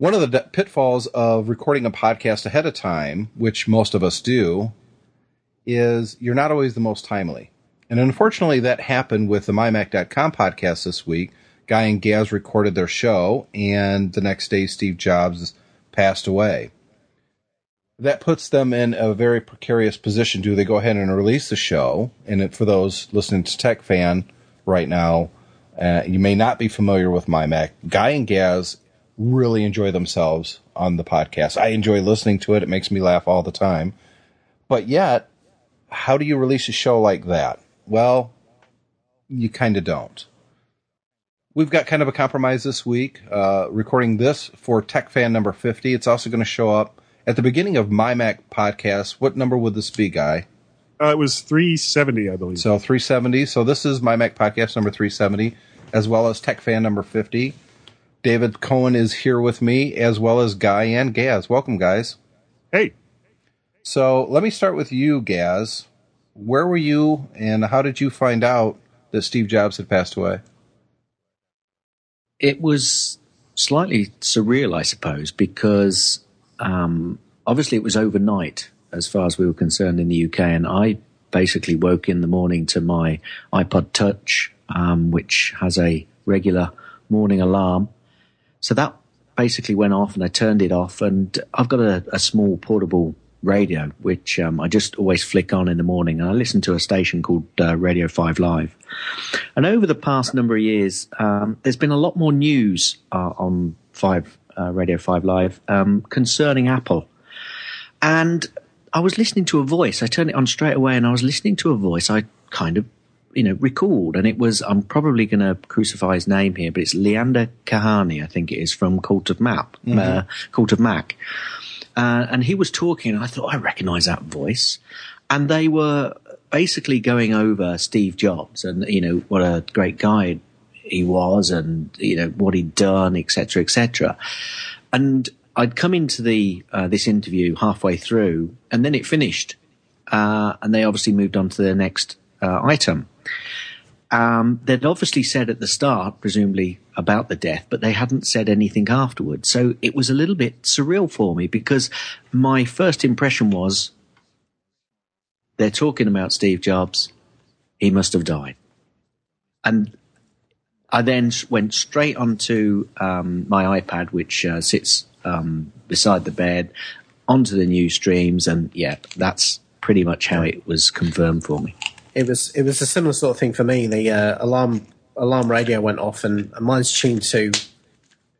One of the pitfalls of recording a podcast ahead of time, which most of us do, is you're not always the most timely. And unfortunately, that happened with the MyMac.com podcast this week. Guy and Gaz recorded their show, and the next day, Steve Jobs passed away. That puts them in a very precarious position. Do they go ahead and release the show? And for those listening to Tech Fan right now, uh, you may not be familiar with MyMac. Guy and Gaz really enjoy themselves on the podcast. I enjoy listening to it. It makes me laugh all the time. But yet, how do you release a show like that? Well, you kind of don't. We've got kind of a compromise this week, uh, recording this for Tech Fan number 50. It's also going to show up at the beginning of My Mac podcast. What number would this be, Guy? Uh, it was 370, I believe. So 370. So this is My Mac podcast number 370, as well as Tech Fan number 50. David Cohen is here with me, as well as Guy and Gaz. Welcome, guys. Hey. So let me start with you, Gaz. Where were you, and how did you find out that Steve Jobs had passed away? It was slightly surreal, I suppose, because um, obviously it was overnight as far as we were concerned in the UK, and I basically woke in the morning to my iPod Touch, um, which has a regular morning alarm so that basically went off and I turned it off and I've got a, a small portable radio, which um, I just always flick on in the morning. And I listen to a station called uh, Radio 5 Live. And over the past number of years, um, there's been a lot more news uh, on 5, uh, Radio 5 Live um, concerning Apple. And I was listening to a voice. I turned it on straight away and I was listening to a voice I kind of you know, recalled, and it was, I'm probably going to crucify his name here, but it's Leander Kahney, I think it is, from Cult of Mac, mm-hmm. uh, Cult of Mac. Uh, and he was talking, and I thought, I recognize that voice. And they were basically going over Steve Jobs and, you know, what a great guy he was and, you know, what he'd done, etc., etc. And I'd come into the, uh, this interview halfway through, and then it finished. Uh, and they obviously moved on to the next uh, item. Um, they'd obviously said at the start, presumably about the death, but they hadn't said anything afterwards. So it was a little bit surreal for me because my first impression was they're talking about Steve Jobs. He must have died. And I then went straight onto um, my iPad, which uh, sits um, beside the bed, onto the news streams, and yeah, that's pretty much how it was confirmed for me it was it was a similar sort of thing for me. The uh, alarm alarm radio went off, and, and mine's tuned to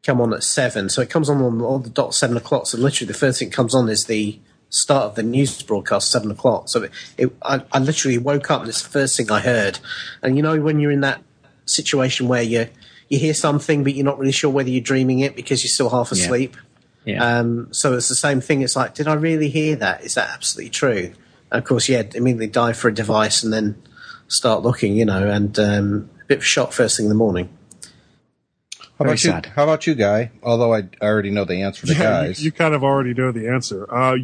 come on at seven, so it comes on on, on the dot seven o'clock. So literally, the first thing that comes on is the start of the news broadcast seven o'clock. So it, it I, I, literally woke up and it's the first thing I heard. And you know when you're in that situation where you you hear something but you're not really sure whether you're dreaming it because you're still half asleep. Yeah. yeah. Um, so it's the same thing. It's like, did I really hear that? Is that absolutely true? Of course, yeah, immediately dive for a device and then start looking, you know, and um, a bit of a shock first thing in the morning. How about you? How about you, Guy? Although I already know the answer to yeah, guys. You, you, kind of already know the answer. Uh,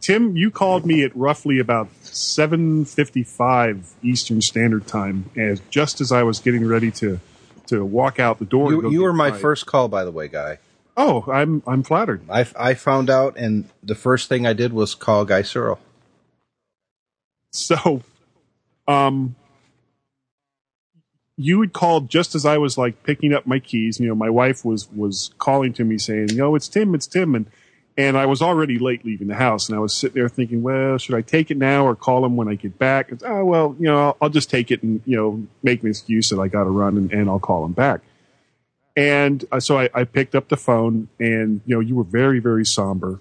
Tim, you called me at roughly about 7:55 Eastern Standard Time, as just as I was getting ready to to walk out the door. You, you were my first call, by the way, Guy. Oh, I'm I'm flattered. I, I found out, and the first thing I did was call Guy Serle. So, um, you had called just as I was like picking up my keys. You know, my wife was was calling to me saying, "You know, it's Tim, it's Tim," and and I was already late leaving the house, and I was sitting there thinking, "Well, should I take it now or call him when I get back?" It's, oh, well, you know, I'll, I'll, just take it and you know make an excuse that I got to run, and, and, I'll call him back. And uh, so I, I picked up the phone, and you know, you were very very somber,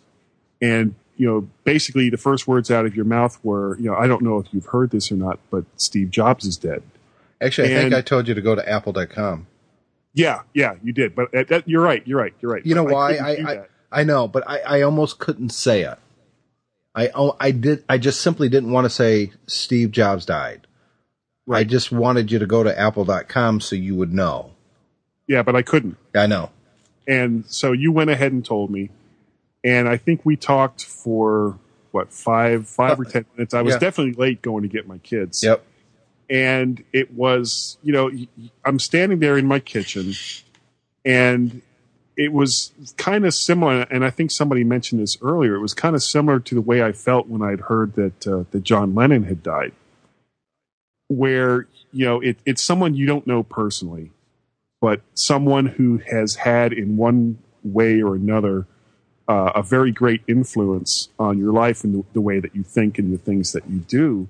and you know, basically the first words out of your mouth were, you know, I don't know if you've heard this or not, but Steve Jobs is dead. Actually, I and, think I told you to go to apple.com. Yeah, yeah, you did. But uh, that, you're right. You're right. You're right. You know why? I I, I, know, but I, I almost couldn't say it. I oh, I did. I just simply didn't want to say Steve Jobs died. Right. I just wanted you to go to apple.com so you would know. Yeah, but I couldn't. I know. And so you went ahead and told me and I think we talked for what five five or ten minutes. I was yeah. definitely late going to get my kids. Yep. And it was, you know, I'm standing there in my kitchen, and it was kind of similar, and I think somebody mentioned this earlier. It was kind of similar to the way I felt when I'd heard that uh, that John Lennon had died, where you know it, it's someone you don't know personally, but someone who has had in one way or another uh, a very great influence on your life and the, the way that you think and the things that you do.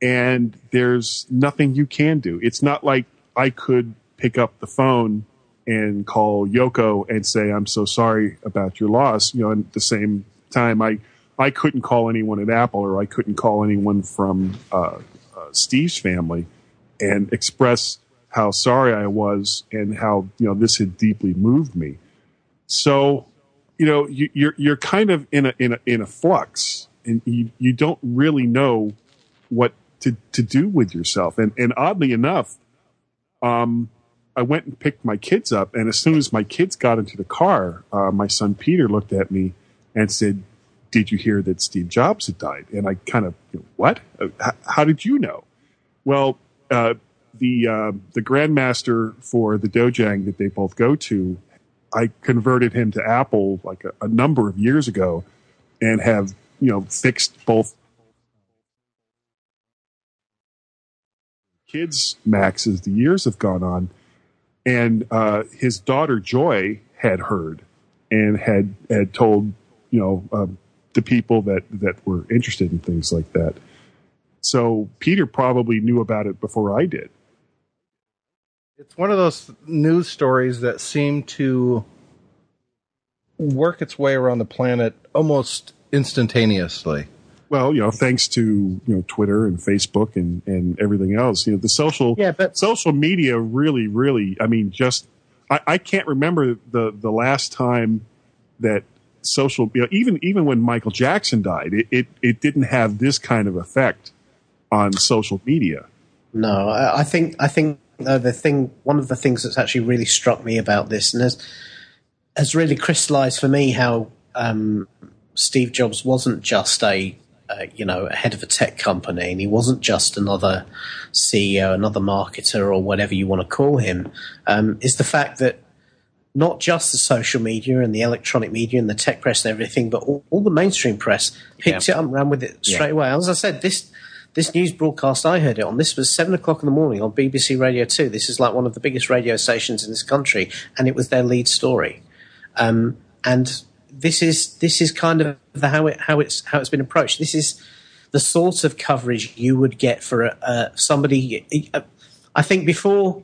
And there's nothing you can do. It's not like I could pick up the phone and call Yoko and say, I'm so sorry about your loss. You know, at the same time, I, I couldn't call anyone at Apple or I couldn't call anyone from uh, uh, Steve's family and express how sorry I was and how, you know, this had deeply moved me. So, you know, you, are you're, you're kind of in a, in a, in a flux and you, you don't really know what to, to do with yourself. And, and oddly enough, um, I went and picked my kids up, and as soon as my kids got into the car, uh, my son Peter looked at me and said, "Did you hear that Steve Jobs had died?" And I kind of, you know, what? Uh, how, how, did you know? Well, uh, the uh, the grandmaster for the dojang that they both go to, I converted him to Apple like a, a number of years ago, and have you know fixed both kids Macs as the years have gone on and uh, his daughter Joy had heard and had had told you know um, the people that that were interested in things like that. So Peter probably knew about it before I did. It's one of those news stories that seem to work its way around the planet almost instantaneously well, you know, thanks to you know Twitter and Facebook and and everything else, you know, the social yeah, but social media really, really, I mean, just I, I can't remember the the last time that social, you know, even even when Michael Jackson died, it it, it didn't have this kind of effect on social media. No, I, I think I think uh, the thing, one of the things that's actually really struck me about this, and has has really crystallized for me how um, Steve Jobs wasn't just a uh, you know, head of a tech company, and he wasn't just another CEO, another marketer, or whatever you want to call him. Um, is the fact that not just the social media and the electronic media and the tech press and everything, but all, all the mainstream press picked yeah. it up and ran with it straight yeah. away. As I said, this this news broadcast I heard it on. This was seven o'clock in the morning on BBC Radio Two. This is like one of the biggest radio stations in this country, and it was their lead story. Um, and this is this is kind of the, how it how it's how it's been approached. This is the sort of coverage you would get for uh, somebody. Uh, I think before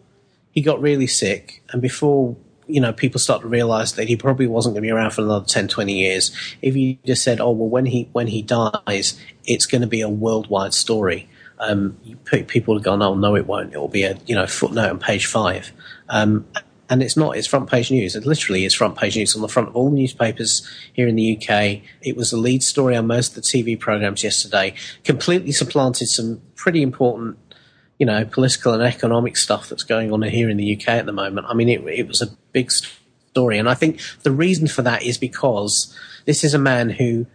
he got really sick, and before you know people start to realize that he probably wasn't going to be around for another 10 20 years if you just said oh well when he when he dies it's going to be a worldwide story um, people would gone, oh, no it won't it will be a you know footnote on page five um, and it's not. It's front page news. It literally is front page news on the front of all newspapers here in the UK. It was the lead story on most of the TV programs yesterday. Completely supplanted some pretty important, you know, political and economic stuff that's going on here in the UK at the moment. I mean, it, it was a big story, and I think the reason for that is because this is a man who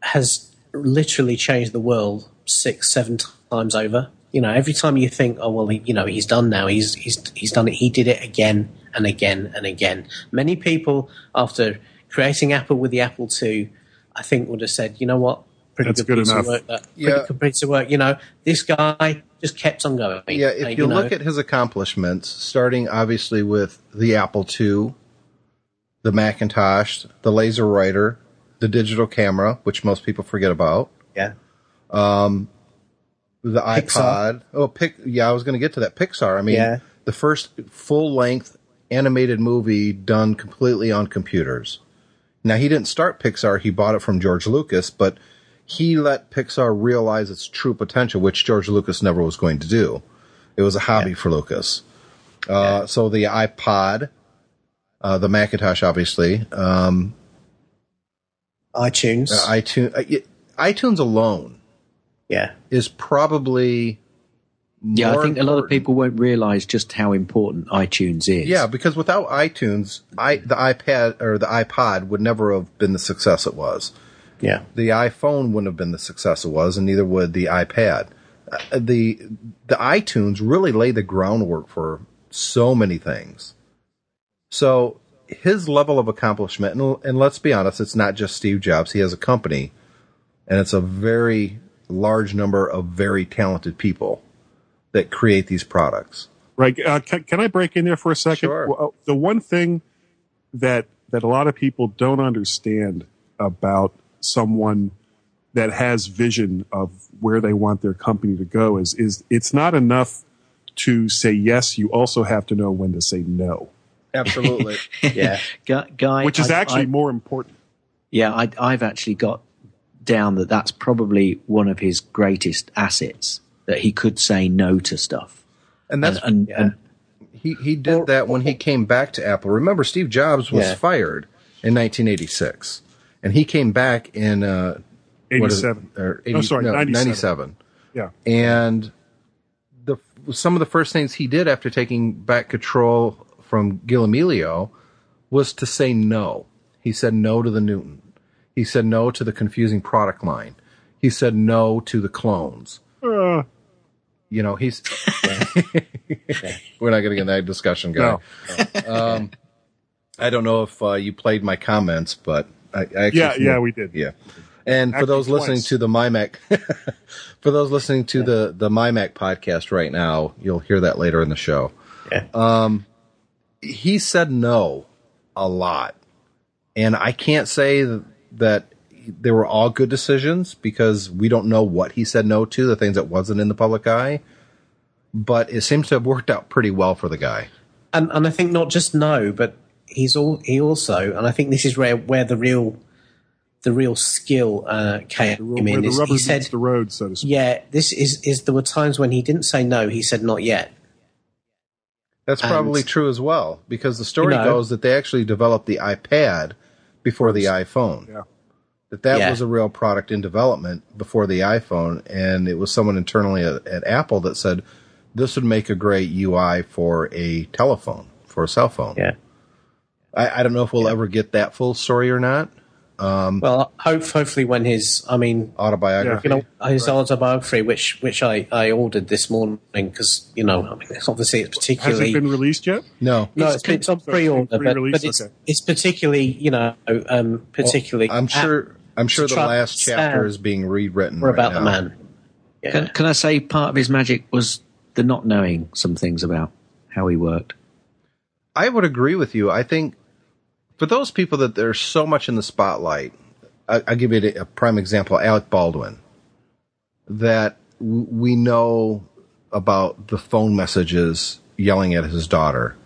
has literally changed the world six, seven times over. You know, every time you think, oh well, he, you know, he's done now. He's he's he's done it. He did it again and again and again. Many people, after creating Apple with the Apple II, I think would have said, you know what, pretty That's good, good enough. work. That, pretty yeah. good piece of work. You know, this guy just kept on going. Yeah, if you, you know, look at his accomplishments, starting obviously with the Apple II, the Macintosh, the LaserWriter, the digital camera, which most people forget about. Yeah. Um, the Pixar. iPod. Oh, pick. Yeah, I was going to get to that Pixar. I mean, yeah the first full length animated movie done completely on computers. Now, he didn't start Pixar, he bought it from George Lucas, but he let Pixar realize its true potential, which George Lucas never was going to do. It was a hobby yeah. for Lucas. Uh, yeah. So the iPod, uh, the Macintosh, obviously, um, iTunes, uh, iTunes, uh, iTunes alone, yeah, is probably yeah, I think a lot of people won't realize just how important iTunes is. Yeah, because without iTunes, I, the iPad or the iPod would never have been the success it was. Yeah. The iPhone wouldn't have been the success it was, and neither would the iPad. Uh, the the iTunes really laid the groundwork for so many things. So his level of accomplishment, and, and let's be honest, it's not just Steve Jobs. He has a company, and it's a very large number of very talented people that create these products. Right. Uh, can, can I break in there for a second? Sure. Well, the one thing that that a lot of people don't understand about someone that has vision of where they want their company to go is is it's not enough to say yes. You also have to know when to say no, Absolutely. Yeah. Guy, Guy, which is I- actually I- more important. Yeah, I, I've actually got down that that's probably one of his greatest assets that he could say no to stuff. and that's and, and, and he he did that when he came back to Apple. Remember, Steve Jobs was Yeah. fired in 1986, and he came back in uh, what is it? Eighty-seven. or Oh, sorry, 97. 97. Yeah. And the some of the first things he did after taking back control from Gil Amelio was to say no. He said no to the Newton. He said no to the confusing product line. He said no to the clones. Uh, You know, he's. We're not going to get in that discussion, guy. no. Um, I don't know if uh, you played my comments, but I, I actually Yeah, yeah, we did. yeah. And for Actually, those listening to the MyMac, for those listening to the the MyMac podcast right now, you'll hear that later in the show. Um, He said no a lot, and I can't say that they were all good decisions because we don't know what he said no to, the things that wasn't in the public eye. But it seems to have worked out pretty well for the guy. and and I think not just no, but he's all he also, and I think this is where where the real the real skill uh, came Where in. the Is rubber he said, the road, so to speak. "Yeah, this is is there were times when he didn't say no. He said not yet." That's And- probably true as well because the story You know- goes that they actually developed the iPad before the iPhone. Yeah. That that Yeah. was a real product in development before the iPhone, and it was someone internally at, at Apple that said this would make a great UI for a telephone, for a cell phone. Yeah. I, I don't know if we'll ever get that full story or not. Well, hope, hopefully when his, I mean, Autobiography. you know, his autobiography, which which I, I ordered this morning because you know, I mean, it's obviously it's Has particularly it been released yet? no, no, It's it's, it's on pre-order, but, but it's Okay. it's particularly you know, um, particularly. I'm sure. I'm sure the last chapter is being rewritten. we're right about the man. Yeah. can, can I say part of his magic was the not knowing some things about how he worked? I would agree with you. I think for those people that they're so much in the spotlight, I, I'll give you a, prime example: Alec Baldwin. That we know about the phone messages yelling at his daughter,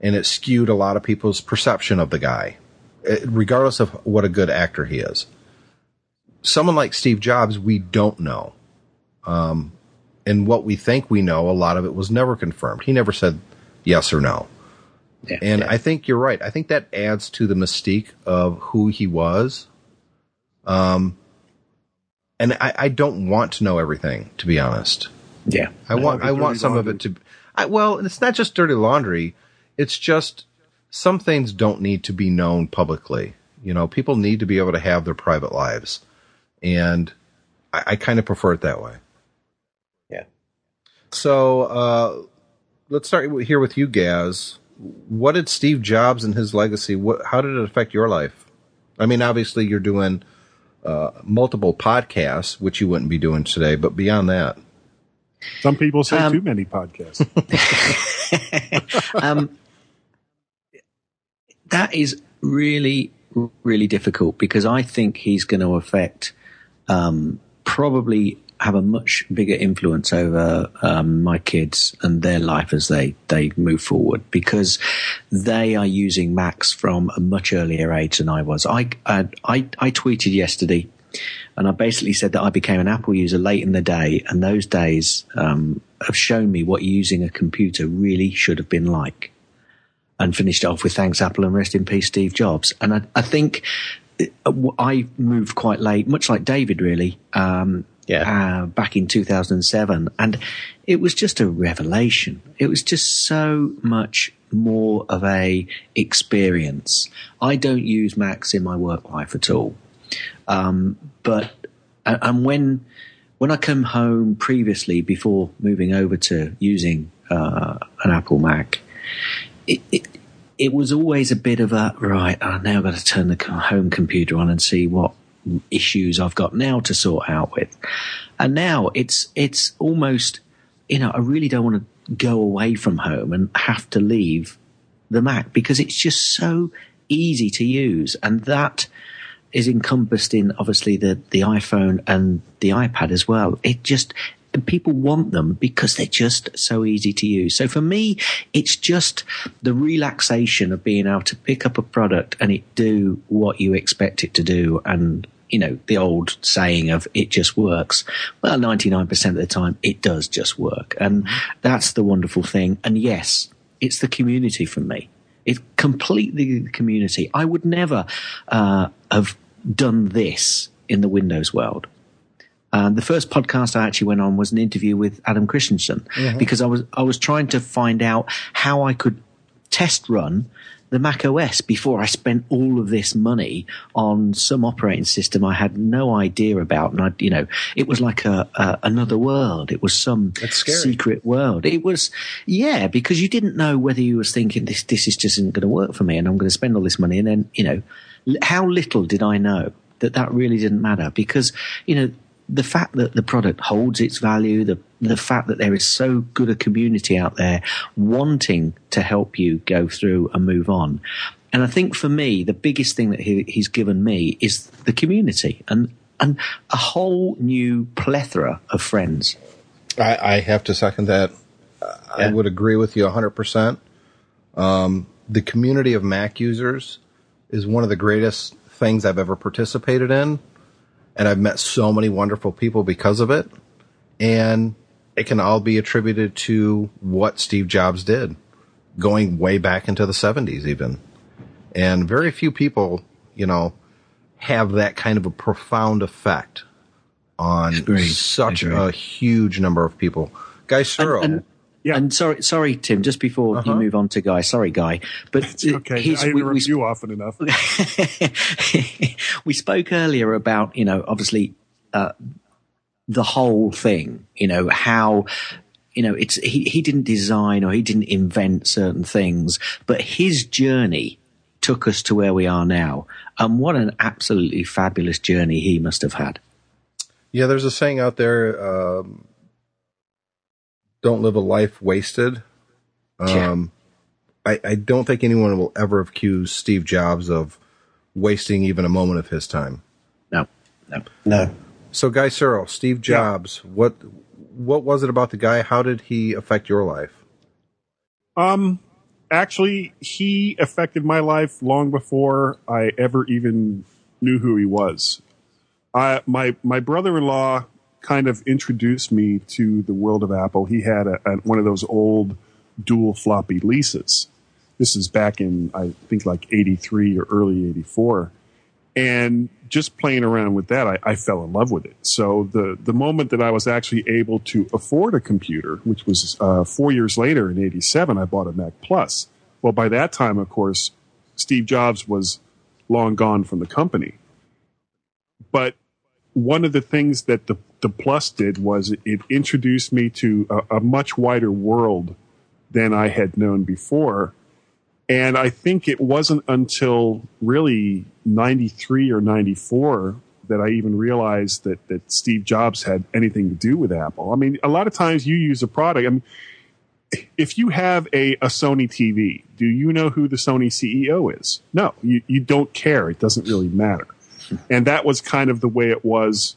and it skewed a lot of people's perception of the guy, eh, regardless of what a good actor he is. Someone like Steve Jobs, we don't know. Um, and what we think we know, a lot of it was never confirmed. He never said yes or no. Yeah. And I think you're right. I think that adds to the mystique of who he was. Um, and I, I don't want to know everything, to be honest. Yeah. I want I want dirty some of it to. I, well, it's not just dirty laundry. It's just some things don't need to be known publicly. You know, people need to be able to have their private lives, and I, I kind of prefer it that way. Yeah. So uh, let's start here with you, Gaz. What did Steve Jobs and his legacy? What, how did it affect your life? I mean, obviously, you're doing uh, multiple podcasts, which you wouldn't be doing today. But beyond that, Some people say Um, too many podcasts. um, that is really, really difficult because I think he's going to affect, um, probably have a much bigger influence over um, my kids and their life as they, they move forward because they are using Macs from a much earlier age than I was. I, I, I, I tweeted yesterday and I basically said that I became an Apple user late in the day, and those days um, have shown me what using a computer really should have been like. And finished off with thanks Apple and rest in peace Steve Jobs. And I, I think uh, I moved quite late, much like David, really. Um, Yeah. uh, back in 2007, and it was just a revelation. It was just so much more of a experience. I don't use Macs in my work life at all. Um, but and and when when I come home previously before moving over to using uh, an Apple Mac, it, it it was always a bit of a right. I now got to turn the home computer on and see what issues I've got now to sort out with. And now it's it's almost you know I really don't want to go away from home and have to leave the Mac because it's just so easy to use, and that is encompassed in obviously the the iPhone and the iPad as well. It just people want them because they're just so easy to use. So for me, it's just the relaxation of being able to pick up a product and it do what you expect it to do and you know, the old saying of it just works. Well, 99% of the time it does just work. And that's the wonderful thing. And yes, it's the community for me. It's completely the community. I would never uh, have done this in the Windows world. Uh, the first podcast I actually went on was an interview with Adam Christianson mm-hmm. because I was I was trying to find out how I could test run the Mac OS before I spent all of this money on some operating system I had no idea about. And I, you know, it was like a, a another world. It was some secret world. It was, yeah, because you didn't know whether you was thinking this, this is just isn't going to work for me and I'm going to spend all this money. And then, you know, how little did I know that that really didn't matter because, you know, the fact that the product holds its value, the the fact that there is so good a community out there wanting to help you go through and move on. And I think for me, the biggest thing that he, he's given me is the community and and a whole new plethora of friends. I, I have to second that. Yeah. I would agree with you 100%. Um, the community of Mac users is one of the greatest things I've ever participated in and I've met so many wonderful people because of it. And it can all be attributed to what Steve Jobs did, going way back into the 70s even. And very few people, you know, have that kind of a profound effect on such a huge number of people. Guy Serle. And, and, yeah. And sorry, sorry, Tim. Just before uh-huh. you move on to Guy, sorry, Guy, but it's okay. I interrupt we, we, you often enough. we spoke earlier about you know obviously uh, the whole thing. You know how you know it's he he didn't design or he didn't invent certain things, but his journey took us to where we are now. And what an absolutely fabulous journey he must have had. Yeah, there's a saying out there. Um, don't live a life wasted. Um, yeah. I, I don't think anyone will ever accuse Steve Jobs of wasting even a moment of his time. No, no, no. So, Guy Serle, Steve Jobs, yeah. what what was it about the guy? How did he affect your life? Um, actually, he affected my life long before I ever even knew who he was. I my my brother in law kind of introduced me to the world of Apple. He had a, a, one of those old dual floppy Lisas. This is back in, I think, like 83 or early 84. And just playing around with that, I, I, fell in love with it. So the, the moment that I was actually able to afford a computer, which was uh, four years later in 87, I bought a Mac Plus. Well, by that time, of course, Steve Jobs was long gone from the company. But one of the things that the, the Plus did was it introduced me to a, a much wider world than I had known before. And I think it wasn't until really 93 or 94 that I even realized that, that Steve Jobs had anything to do with Apple. I mean, a lot of times you use a product. I mean, if you have a, a Sony TV, do you know who the Sony CEO is? No, you, you don't care. It doesn't really matter. And that was kind of the way it was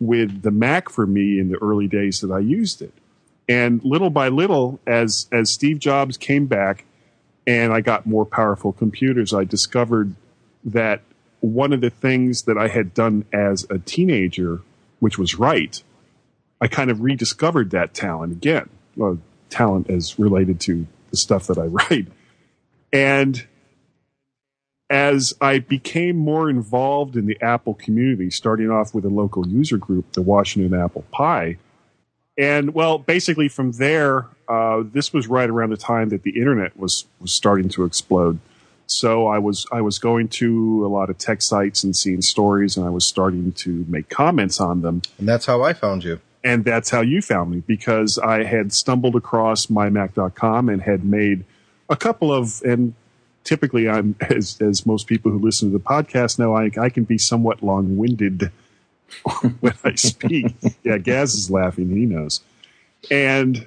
with the Mac for me in the early days that I used it. And little by little, as as Steve Jobs came back and I got more powerful computers, I discovered that one of the things that I had done as a teenager, which was right, I kind of rediscovered that talent again. Well, talent as related to the stuff that I write. And as I became more involved in the Apple community, starting off with a local user group, the Washington Apple Pi, and well, basically from there, uh, this was right around the time that the internet was was starting to explode. So I was I was going to a lot of tech sites and seeing stories, and I was starting to make comments on them. And that's how I found you. And that's how you found me because I had stumbled across mymac.com and had made a couple of and typically I'm as as most people who listen to the podcast know, I I can be somewhat long winded when I speak. yeah, Gaz is laughing. He knows. And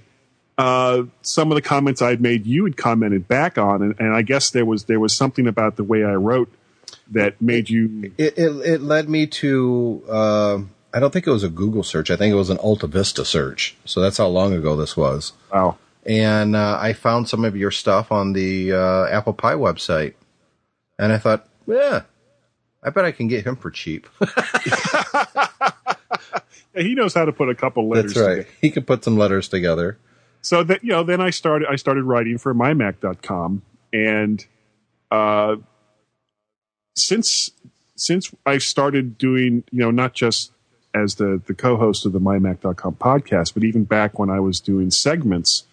uh, some of the comments I'd made, you had commented back on, and, and I guess there was there was something about the way I wrote that made you. It it, it led me to. Uh, I don't think it was a Google search. I think it was an AltaVista search. So that's how long ago this was. Wow. And uh, I found some of your stuff on the uh, Apple Pi website, and I thought, yeah, I bet I can get him for cheap. Yeah, he knows how to put a couple letters. That's right. together. He can put some letters together. So that you know then i started i started writing for mymac.com and uh since since i started doing you know not just as the the co-host of the mymac.com podcast but even back when i was doing segments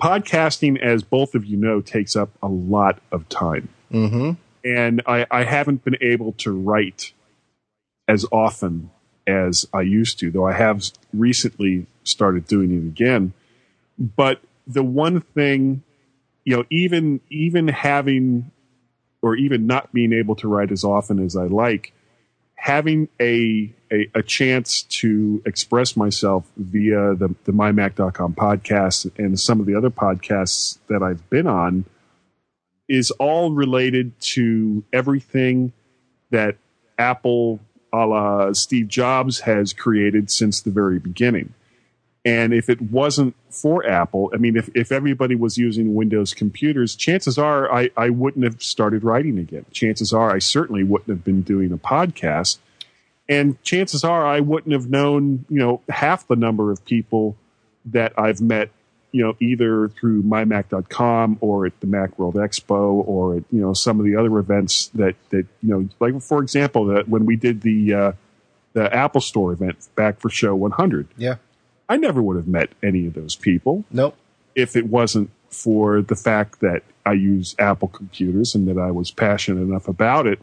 podcasting as both of you know takes up a lot of time Mm-hmm. and I, I haven't been able to write as often as I used to, though I have recently started doing it again. But the one thing, you know, even even having or even not being able to write as often as I like, having a a, a chance to express myself via the, the mymac.com podcast and some of the other podcasts that I've been on is all related to everything that Apple a la Steve Jobs has created since the very beginning. And if it wasn't for Apple, I mean, if, if everybody was using Windows computers, chances are I, I wouldn't have started writing again. Chances are I certainly wouldn't have been doing a podcast. And chances are I wouldn't have known, you know, half the number of people that I've met, you know, either through mymac.com or at the Macworld Expo or at, you know, some of the other events that, that, you know, like for example, that when we did the, uh, the Apple Store event back for show 100, Yeah. I never would have met any of those people Nope. if it wasn't for the fact that I use Apple computers and that I was passionate enough about it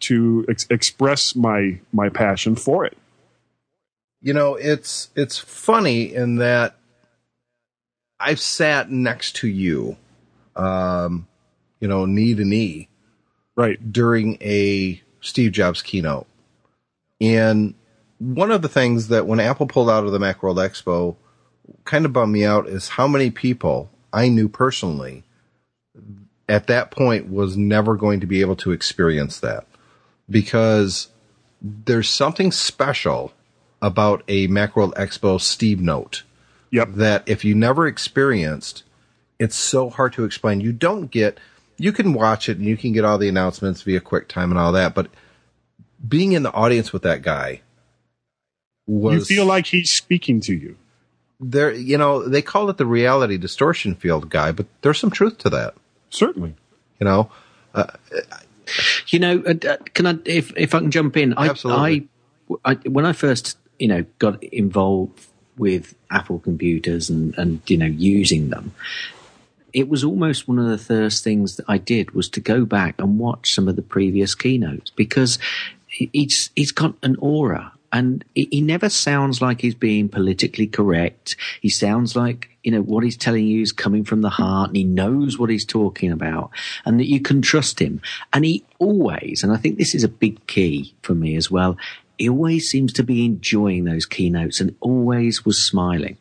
to ex- express my my passion for it. You know, it's it's funny in that I've sat next to you, um, you know, knee to knee Right. during a Steve Jobs keynote. And one of the things that when Apple pulled out of the Macworld Expo kind of bummed me out is how many people I knew personally at that point was never going to be able to experience that because there's something special about a Macworld Expo Steve note Yep. that if you never experienced, it's so hard to explain. You don't get, you can watch it and you can get all the announcements via QuickTime and all that, but being in the audience with that guy was You feel like he's speaking to you. there. You know, they call it the reality distortion field guy, but there's some truth to that. Certainly. You know, You know, uh, uh, can I, if if I can jump in? I, Absolutely. I, I, when I first, you know, got involved with Apple computers and and you know using them, it was almost one of the first things that I did was to go back and watch some of the previous keynotes because he- he's he's got an aura. And he he never sounds like he's being politically correct. He sounds like, you know, what he's telling you is coming from the heart and he knows what he's talking about and that you can trust him. And he always, and I think this is a big key for me as well, he always seems to be enjoying those keynotes and always was smiling.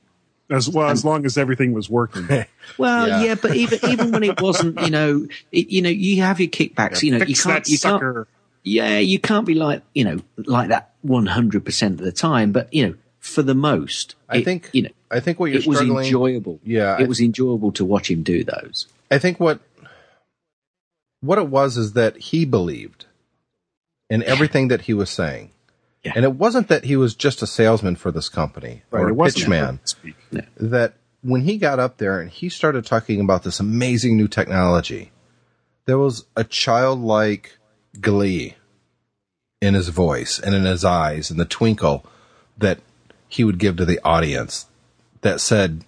As well as long as everything was working. Well, Yeah. yeah, but even even when it wasn't, you know, it, you know, you have your kickbacks. you know, you can't, that you can't, sucker. Yeah, you can't be like, you know, like that one hundred percent of the time. But you know, for the most, I it- think you know, I think what you're it was enjoyable. Yeah, it I- was enjoyable to watch him do those. I think what what it was is that he believed in everything that he was saying. Yeah. And it wasn't that he was just a salesman for this company or it a pitchman. Speak. That when he got up there and he started talking about this amazing new technology, there was a childlike glee in his voice and in his eyes and the twinkle that he would give to the audience that said,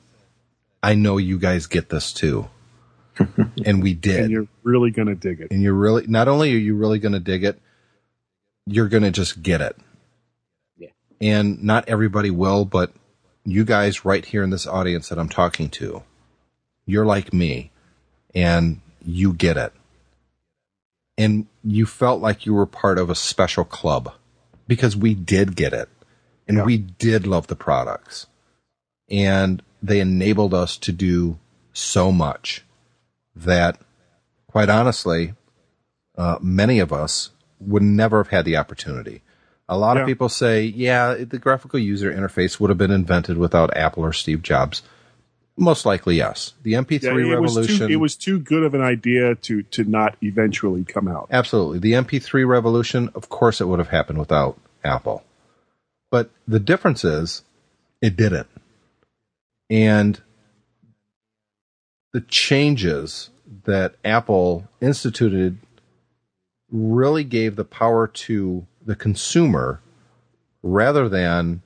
I know you guys get this too. and we did And you're really going to dig it. and you're really not only are you really going to dig it, you're going to just get it. Yeah. And not everybody will, but you guys right here in this audience that I'm talking to, you're like me, and you get it. And you felt like you were part of a special club because we did get it and Yeah. we did love the products and they enabled us to do so much that quite honestly, uh, many of us would never have had the opportunity. A lot Yeah. of people say, yeah, the graphical user interface would have been invented without Apple or Steve Jobs. Most likely, yes. The MP3 Yeah, it was revolution. too it was too good of an idea to to not eventually come out. Absolutely. The MP3 revolution, of course, it would have happened without Apple. But the difference is, it didn't. And the changes that Apple instituted really gave the power to the consumer rather than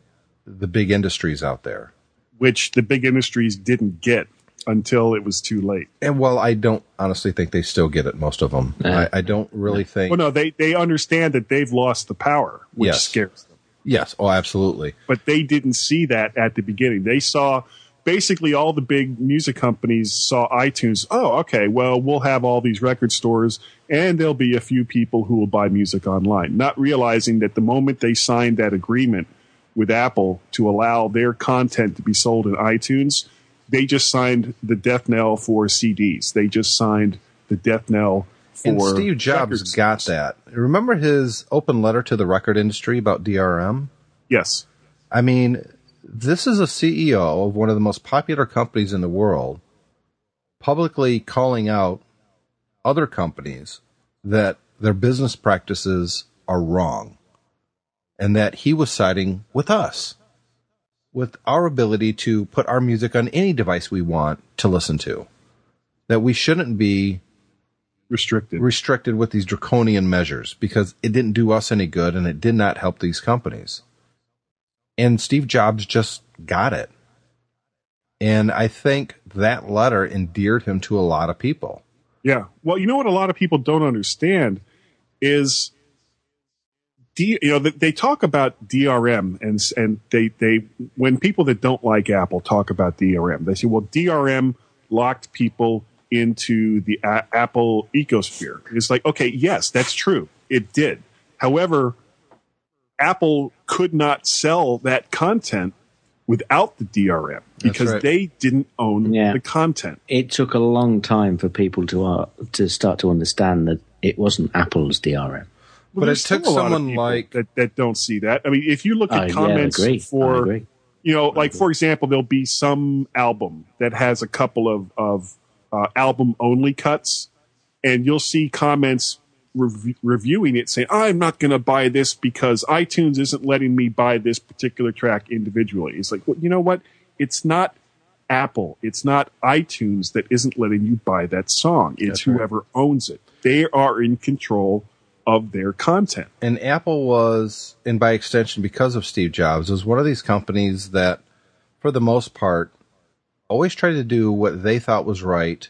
the big industries out there. Which the big industries didn't get until it was too late. And well, I don't honestly think they still get it, most of them. Yeah. I, I don't really think. Well, no, they they understand that they've lost the power, which Yes. scares them. Yes. Oh, absolutely. But they didn't see that at the beginning. They saw basically all the big music companies saw iTunes. Oh, okay. Well, we'll have all these record stores, and there'll be a few people who will buy music online, not realizing that the moment they signed that agreement with Apple to allow their content to be sold in iTunes, they just signed the death knell for CDs. They just signed the death knell for And Steve Jobs got that. Remember his open letter to the record industry about DRM? Yes. I mean, this is a CEO of one of the most popular companies in the world publicly calling out other companies that their business practices are wrong and that he was siding with us with our ability to put our music on any device we want to listen to that we shouldn't be Restricted. restricted with these draconian measures because it didn't do us any good and it did not help these companies. And Steve Jobs just got it. And I think that letter endeared him to a lot of people. Yeah. Well, you know what a lot of people don't understand is D, you know, they, they talk about DRM and and they they when people that don't like Apple talk about DRM, they say, well, DRM locked people into the a- Apple ecosphere. It's like, okay, yes, that's true. It did. However, Apple could not sell that content without the DRM because right. they didn't own Yeah. the content. It took a long time for people to uh, to start to understand that it wasn't Apple's DRM. But there's it took still a lot of someone people like- that that don't see that. I mean, if you look at yeah, I comments agree. I for you know, like for example, there'll be some album that has a couple of of uh, album only cuts, and you'll see comments rev- reviewing it saying, "I'm not going to buy this because iTunes isn't letting me buy this particular track individually." It's like, well, you know what? It's not Apple. It's not iTunes that isn't letting you buy that song. It's That's right. whoever owns it. They are in control of their content. And Apple was, and by extension, because of Steve Jobs, was one of these companies that, for the most part, always tried to do what they thought was right.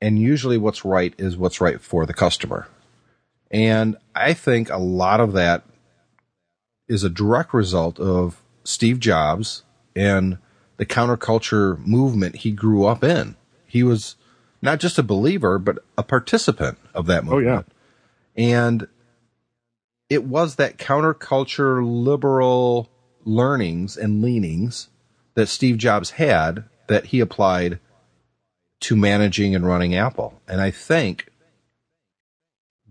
And usually what's right is what's right for the customer. And I think a lot of that is a direct result of Steve Jobs and the counterculture movement he grew up in. He was not just a believer, but a participant of that movement. Oh, yeah. And it was that counterculture liberal learnings and leanings that Steve Jobs had that he applied to managing and running Apple. And I think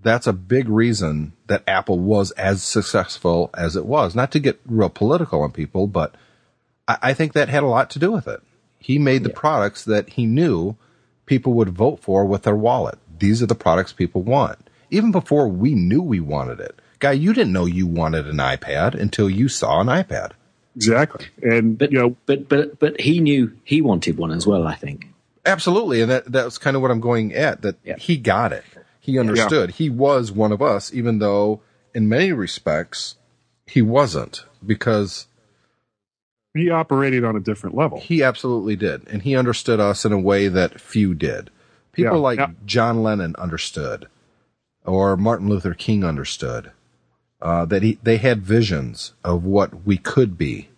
that's a big reason that Apple was as successful as it was. Not to get real political on people, but I, I think that had a lot to do with it. He made the products that he knew people would vote for with their wallet. These are the products people want. Even before we knew we wanted it. Guy, you didn't know you wanted an iPad until you saw an iPad. Exactly. And But you know, but but but he knew he wanted one as well. I think. Absolutely, and that that's kind of what I'm going at. That Yeah. he got it. He understood. He was one of us, even though in many respects he wasn't, because he operated on a different level. he absolutely did, and he understood us in a way that few did. People Yeah, like yeah. John Lennon understood, or Martin Luther King understood. Uh, that he they had visions of what we could be,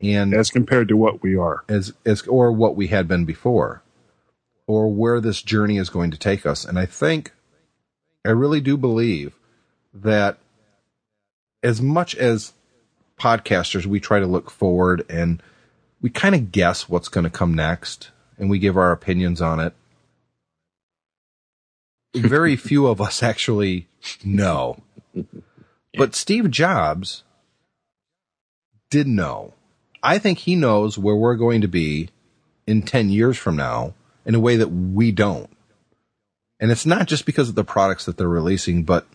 and as compared to what we are. as as or what we had been before. or where this journey is going to take us. And I think, I really do believe that as much as podcasters, we try to look forward and we kind of guess what's going to come next and we give our opinions on it. Very few of us actually know. But Steve Jobs did know. I think he knows where we're going to be in 10 years from now in a way that we don't. And it's not just because of the products that they're releasing, but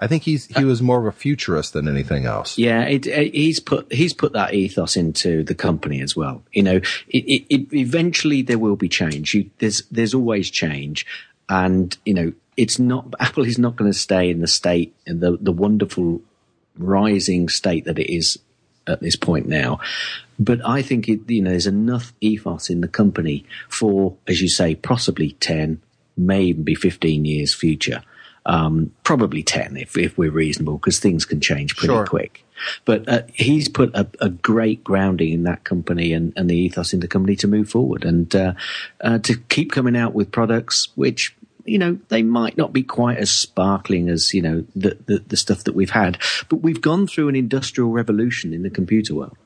I think he's he was more of a futurist than anything else. Yeah, it, it, he's put he's put that ethos into the company as well. You know, it, eventually there will be change. You, there's there's always change, and you know it's not Apple is not going to stay in the state in the the wonderful rising state that it is at this point now. But I think it, you know there's enough ethos in the company for, as you say, possibly ten, maybe fifteen years future um, probably 10 if, if we're reasonable, because things can change pretty sure. quick. But uh, he's put a, a, great grounding in that company and, and, the ethos in the company to move forward and uh, uh, to keep coming out with products which you know they might not be quite as sparkling as you know the, the, the stuff that we've had, but we've gone through an industrial revolution in the computer world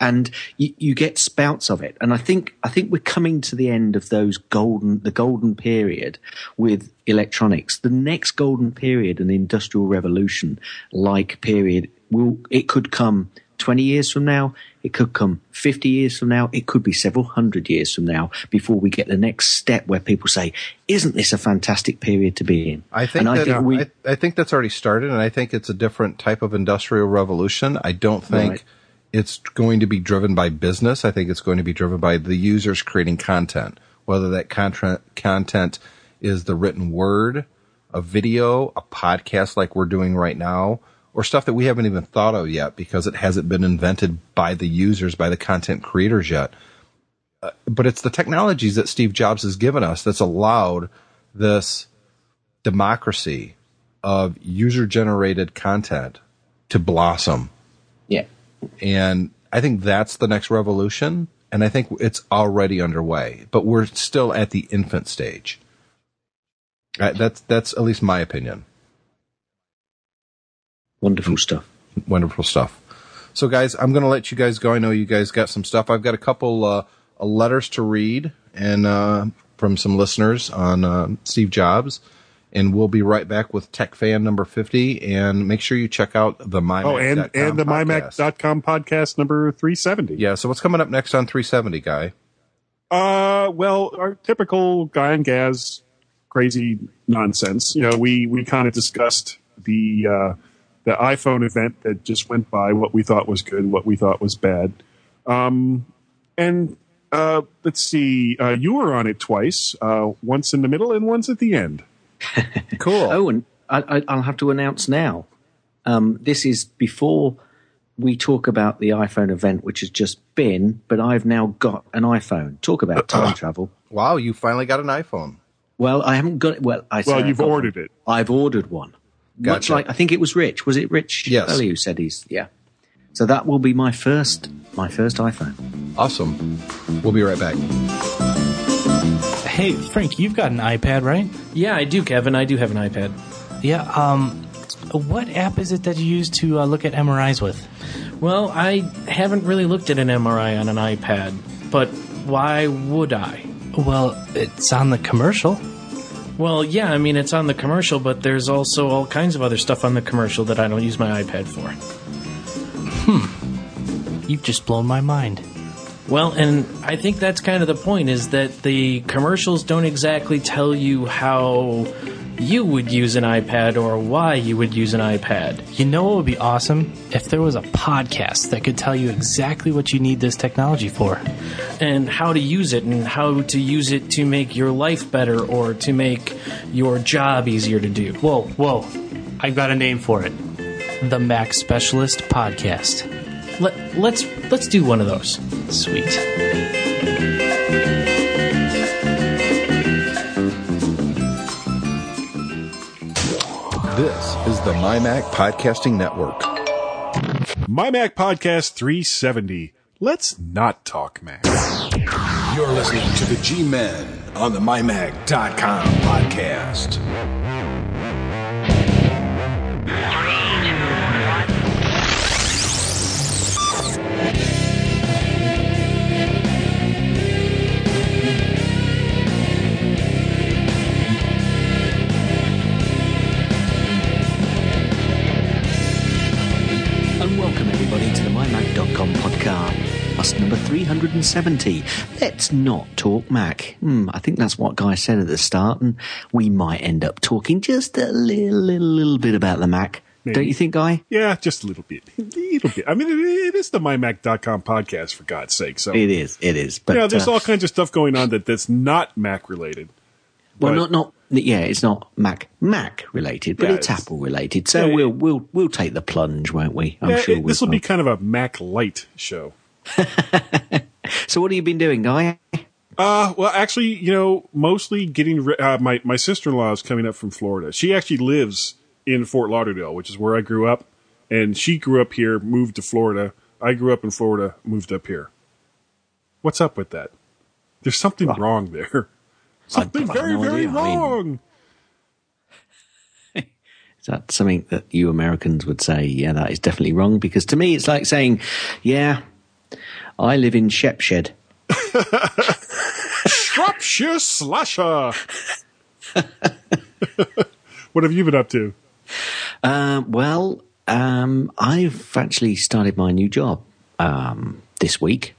and you, you, get spouts of it. And I think I think we're coming to the end of those golden the golden period with electronics. The next golden period, an industrial revolution like period, will it could come. 20 years from now, it could come 50 years from now, it could be several hundred years from now before we get the next step where people say, isn't this a fantastic period to be in? I think, that, I think, uh, we, I, I think that's already started and I think it's a different type of industrial revolution. I don't think right it's going to be driven by business. I think it's going to be driven by the users creating content, whether that content content is the written word, a video, a podcast like we're doing right now, or stuff that we haven't even thought of yet because it hasn't been invented by the users, by the content creators yet. Uh, but it's the technologies that Steve Jobs has given us that's allowed this democracy of user generated content to blossom. Yeah. And I think that's the next revolution. And I think it's already underway, but we're still at the infant stage. Uh, that's, that's at least my opinion. Wonderful stuff. Wonderful stuff. So guys, I'm going to let you guys go. I know you guys got some stuff. I've got a couple, uh, letters to read and, uh, from some listeners on, uh, Steve Jobs and we'll be right back with Tech Fan number 50. And make sure you check out the MyMac. Oh, and, and the MyMac.com podcast number 370. Yeah. So what's coming up next on 370, Guy? Uh, well, our typical Guy and Gaz crazy nonsense. You know, we, we kind of discussed the, uh, the iPhone event that just went by, what we thought was good, what we thought was bad. Um, and, uh, let's see, uh, you were on it twice, uh, once in the middle and once at the end. cool. oh, and I, will have to announce now. Um, this is before we talk about the iPhone event, which has just been, but I've now got an iPhone. Talk about time travel. Wow, you finally got an iPhone. Well, I haven't got it. Well, I well, you've ordered one. it. I've ordered one. Gotcha. Much like I think it was Rich. Was it Rich? Yes. Early who said he's yeah. So that will be my first my first iPhone. Awesome. We'll be right back. Hey, Frank, you've got an iPad, right? Yeah, I do, Kevin. I do have an iPad. Yeah. Um, what app is it that you use to uh, look at MRIs with? Well, I haven't really looked at an MRI on an iPad, but why would I? Well, it's on the commercial. Well, yeah, I mean, it's on the commercial, but there's also all kinds of other stuff on the commercial that I don't use my iPad for. Hmm. You've just blown my mind. Well, and I think that's kind of the point is that the commercials don't exactly tell you how you would use an iPad or why you would use an iPad. You know what would be awesome? If there was a podcast that could tell you exactly what you need this technology for. And how to use it and how to use it to make your life better or to make your job easier to do. Whoa, whoa. I've got a name for it. The Mac Specialist Podcast. Let, let's let's do one of those. Sweet. This is the MyMac Podcasting Network. MyMac Podcast 370. Let's not talk Mac. You're listening to the G Men on the MyMac.com podcast. Everybody to the MyMac.com podcast, number 370. Let's not talk Mac. Hmm, I think that's what Guy said at the start, and we might end up talking just a little, little, little bit about the Mac. Maybe. Don't you think, Guy? Yeah, just a little bit. A little bit. I mean, it, it is the MyMac.com podcast, for God's sake. So, It is, it is. But you know, there's uh, all kinds of stuff going on that, that's not Mac related. well, but- not not yeah, it's not Mac Mac related, but Yeah, it's, it's- Apple related. So Yeah, we'll we'll we'll take the plunge, won't we? I'm Yeah, sure it- this will be kind of a Mac light show. So what have you been doing, Guy? Uh, well, actually, you know, mostly getting ri- uh, my my sister in law is coming up from Florida. She actually lives in Fort Lauderdale, which is where I grew up, and she grew up here, moved to Florida. I grew up in Florida, moved up here. What's up with that? There's something wrong there. Something very, no very idea. I mean- wrong. Is that something that you Americans would say? Yeah, that is definitely wrong. Because to me, it's like saying, "Yeah, I live in Shepshed." Shropshire slasher. what have you been up to? Uh, well, um, I've actually started my new job um, this week,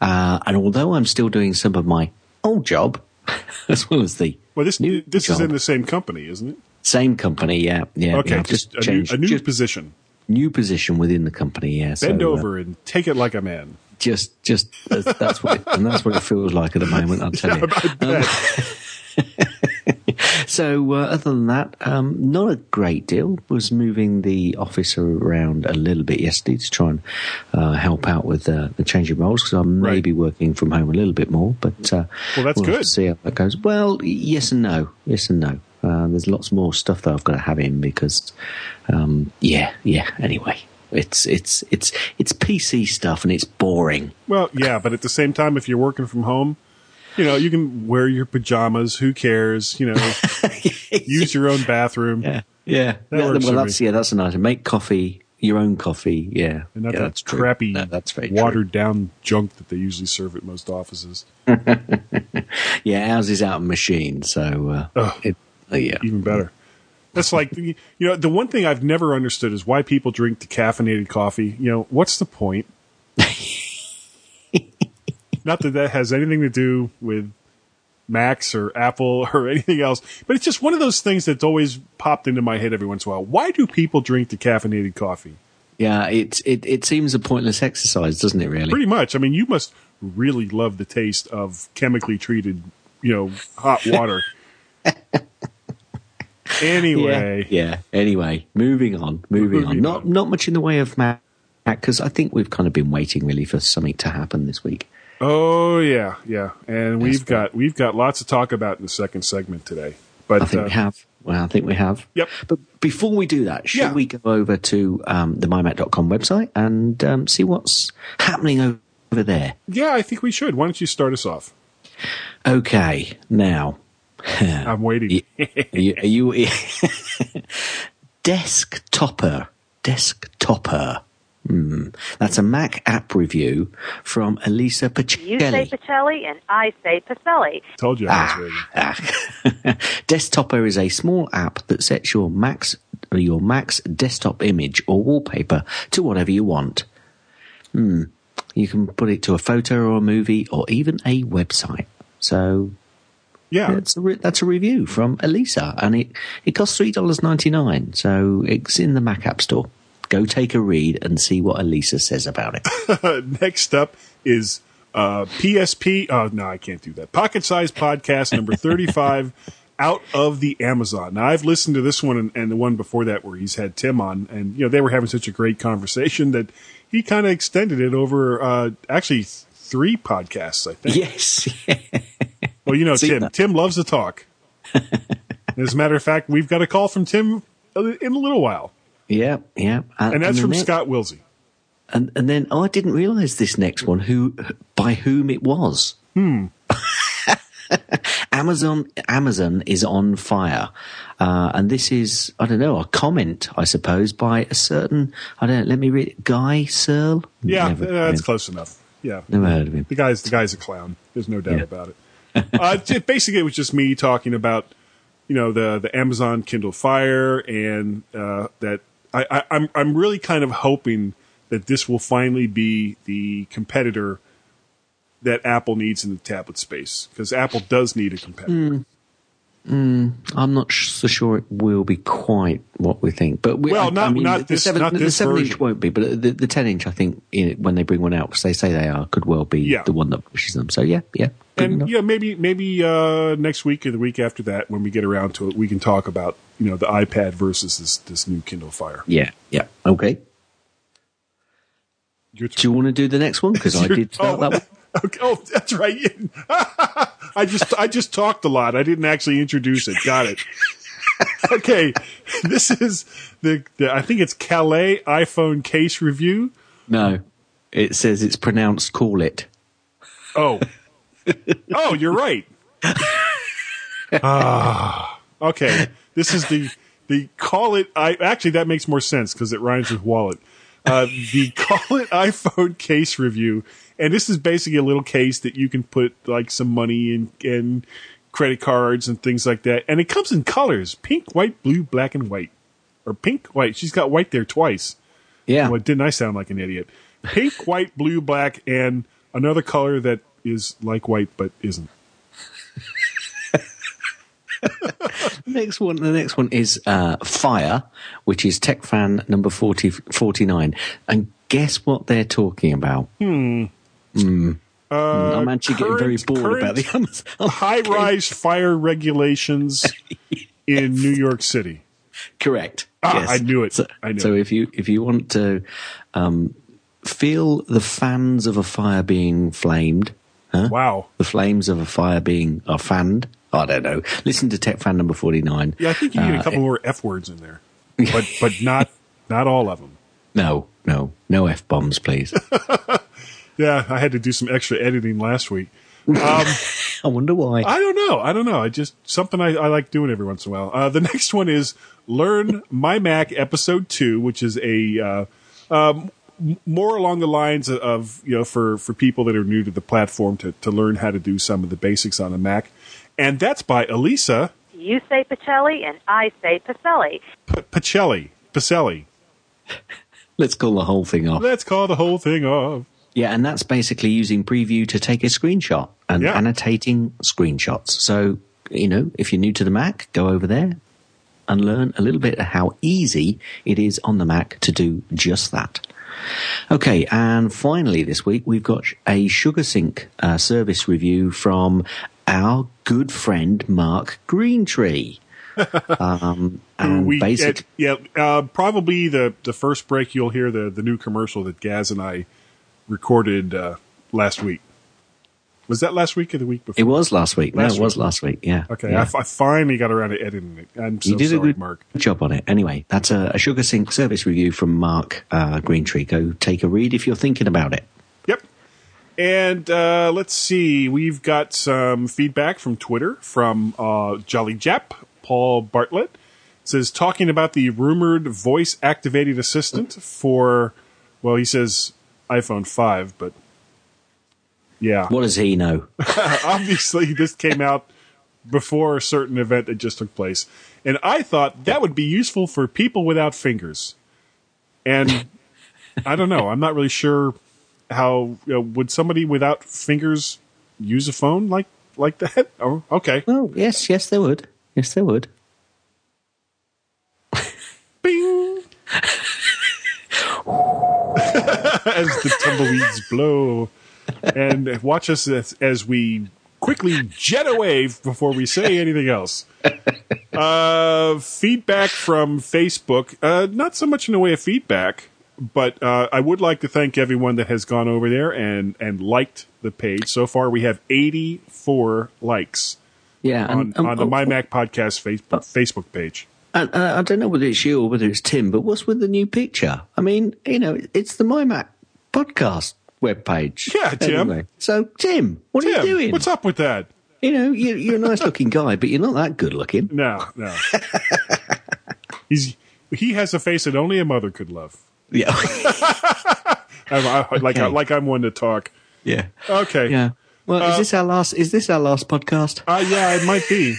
uh, and although I'm still doing some of my old job as well as the Well, this new this is in the same company, isn't it? same company, yeah, yeah. Okay, yeah, just, just a, new, a new just position. new position within the company. Yeah, Bend so, uh, over and take it like a man. just just that's, that's what it, and that's what it feels like at the moment. I'll tell you. Um, so uh, other than that, um, not a great deal. Was moving the office around a little bit yesterday to try and uh, help out with uh, the of roles because I may Right. be working from home a little bit more. But uh, Well, that's we'll good. see how that goes. Well, yes and no. Yes and no. Uh, there's lots more stuff that I've got to have in because, um, yeah, yeah. Anyway, it's it's it's it's PC stuff and it's boring. Well, yeah, but at the same time, if you're working from home, you know, you can wear your pajamas. Who cares? You know, use your own bathroom. Yeah, yeah. That yeah well, that's me. yeah, that's a nice. Make coffee, your own coffee. Yeah, And not yeah, that that's true. crappy, No, that's very watered down junk that they usually serve at most offices. Yeah, ours is out of machine, so uh, it, uh, yeah. Even better. That's like, you know, the one thing I've never understood is why people drink decaffeinated coffee. You know, what's the point? Not that that has anything to do with Macs or Apple or anything else, but it's just one of those things that's always popped into my head every once in a while. Why do people drink decaffeinated coffee? Yeah, it, it it seems a pointless exercise, doesn't it? Really? Pretty much. I mean, you must really love the taste of chemically treated, you know, hot water. anyway, Yeah. yeah. Anyway, moving on. Moving, on. Moving Not not much in the way of Mac because I think we've kind of been waiting really for something to happen this week. Oh yeah, yeah, and we've got we've got lots to talk about in the second segment today. But I think uh, we have. Well, I think we have. Yep. But before we do that, should Yeah. we go over to um, the mymac.com website and um, see what's happening over there? yeah, I think we should. Why don't you start us off? Okay, now. I'm waiting. Are you, are you desktopper? Desktopper. Hmm. That's a Mac app review from Elisa You say Pacelli. Pacelli and I say Pacelli. Told you I was waiting. Ah. Desktopper is a small app that sets your Mac's your Mac's desktop image or wallpaper to whatever you want. Hmm. You can put it to a photo or a movie or even a website. So Yeah, that's a re- that's a review from Elisa, and it it costs three dollars ninety nine. So it's in the Mac App Store. Go take a read and see what Elisa says about it. Next up is uh, PSP. Oh no, I can't do that. Pocket Size Podcast number thirty-five. Out of the Amazon. Now I've listened to this one and, and the one before that where he's had Tim on, and you know they were having such a great conversation that he kind of extended it over uh, actually th- three podcasts. I think. yes, Well, you know, See Tim. that. Tim loves to talk. As a matter of fact, we've got a call from Tim in a little while, yeah, yeah, and that's the from next- Scott Wilsey. And and then oh, I didn't realise this next one who by whom it was. Hmm. Amazon Amazon is on fire, uh, and this is I don't know a comment I suppose by a certain I don't know, let me read it, Guy Serle. Yeah, Never- uh, that's close enough. Yeah, Never heard of him. the guy's the guy's a clown. There's no doubt Yeah. about it. uh, basically, it was just me talking about you know the the Amazon Kindle Fire and uh, that I, I, I'm I'm really kind of hoping that this will finally be the competitor that Apple needs in the tablet space because Apple does need a competitor. Hmm. I'm not so sure it will be quite what we think, but we, Well, I- I not- mean, not the this- seven, not the seven inch won't be, but the, the ten inch I think when they bring one out, because they say they are, could well be Yeah. the one that pushes them. So yeah, yeah, and enough. yeah, maybe maybe uh, next week or the week after that, when we get around to it, we can talk about you know the iPad versus this this new Kindle Fire. yeah, yeah. Okay. Do you want to do the next one? Because I did start oh, that one. Okay, oh, that's right. I just I just talked a lot. I didn't actually introduce it. Got it. okay, this is the, the I think it's Calais iPhone case review. No, it says it's pronounced "call it." Oh, oh, you're right. ah, okay. This is the the call it. I actually that makes more sense because it rhymes with wallet. Uh, the call it iPhone case review, and this is basically a little case that you can put like some money and and credit cards and things like that, and it comes in colors: pink, white, blue, black, and white, or pink, white. She's got white there twice. Yeah, Well, didn't I sound like an idiot? Pink, white, blue, black, and another color that is like white but isn't. next one. The next one is uh, Fire, which is Tech Fan number 40, 49. and guess what they're talking about? Hmm. I'm actually getting very bored about the Amazon. High rise fire regulations in New York City. Correct. Ah, yes. I knew it. So, I knew so it. if you if you want to um, feel the fans of a fire being flamed, huh? Wow. the flames of a fire being are fanned. I don't know. Listen to Tech Fan number forty nine. Yeah, I think you need a Uh, couple more F words in there, but but not not all of them. No, no, no f bombs, please. Yeah, I had to do some extra editing last week. I wonder why. I don't know. I don't know. I just something I, I like doing every once in a while. Uh, the next one is Learn My Mac Episode Two, which is a uh, um, more along the lines of, of you know for for people that are new to the platform to to learn how to do some of the basics on a Mac, and that's by Elisa You say Pacelli and I say Pacelli. P- Pacelli. Pacelli. Let's call the whole thing off. Let's call the whole thing off. Yeah, and that's basically using Preview to take a screenshot and Yeah. annotating screenshots. So, you know, if you're new to the Mac, go over there and learn a little bit of how easy it is on the Mac to do just that. Okay, and finally this week we've got a SugarSync uh, service review from our good friend Mark Greentree. um, and we basic, yeah uh, probably the the first break you'll hear the the new commercial that Gaz and I recorded uh, last week. Was that last week or the week before? it was last week. Last no, it was week. last week. Yeah. Okay, yeah. I, f- I finally got around to editing it. I'm so you did sorry, a good Mark. job on it. Anyway, that's a, a Sugar Sync service review from Mark uh, Greentree. Go take a read if you're thinking about it. Yep. And uh, let's see, we've got some feedback from Twitter from uh, Jolly Jap, Paul Bartlett. It says talking about the rumored voice activated assistant for, well, he says iPhone 5, but yeah. What does he know? obviously this came out before a certain event that just took place. And I thought that would be useful for people without fingers. And I don't know. I'm not really sure how you know, would somebody without fingers use a phone like like that? Oh, okay. well, yes, yes, they would. Yes, they would. Bing. as the tumbleweeds blow. And watch us as, as we quickly jet away before we say anything else. Uh, feedback from Facebook. Uh, not so much in the way of feedback, but uh, I would like to thank everyone that has gone over there and, and liked the page. So far, we have 84 likes Yeah, on, and, um, on the oh, My Mac Podcast Facebook, Facebook page. And, uh, I don't know whether it's you or whether it's Tim, but what's with the new picture? I mean, you know, it's the My Mac podcast webpage. Yeah, Tim. So, Tim, what are you doing? what's up with that? You know, you, you're a nice looking guy, but you're not that good looking. No, no. He's he has a face that only a mother could love. Yeah. I'm, I, like Okay. like I'm one to talk. yeah. Okay. Yeah. Well, Uh, is this our last? Is this our last podcast? Uh, yeah, it might be.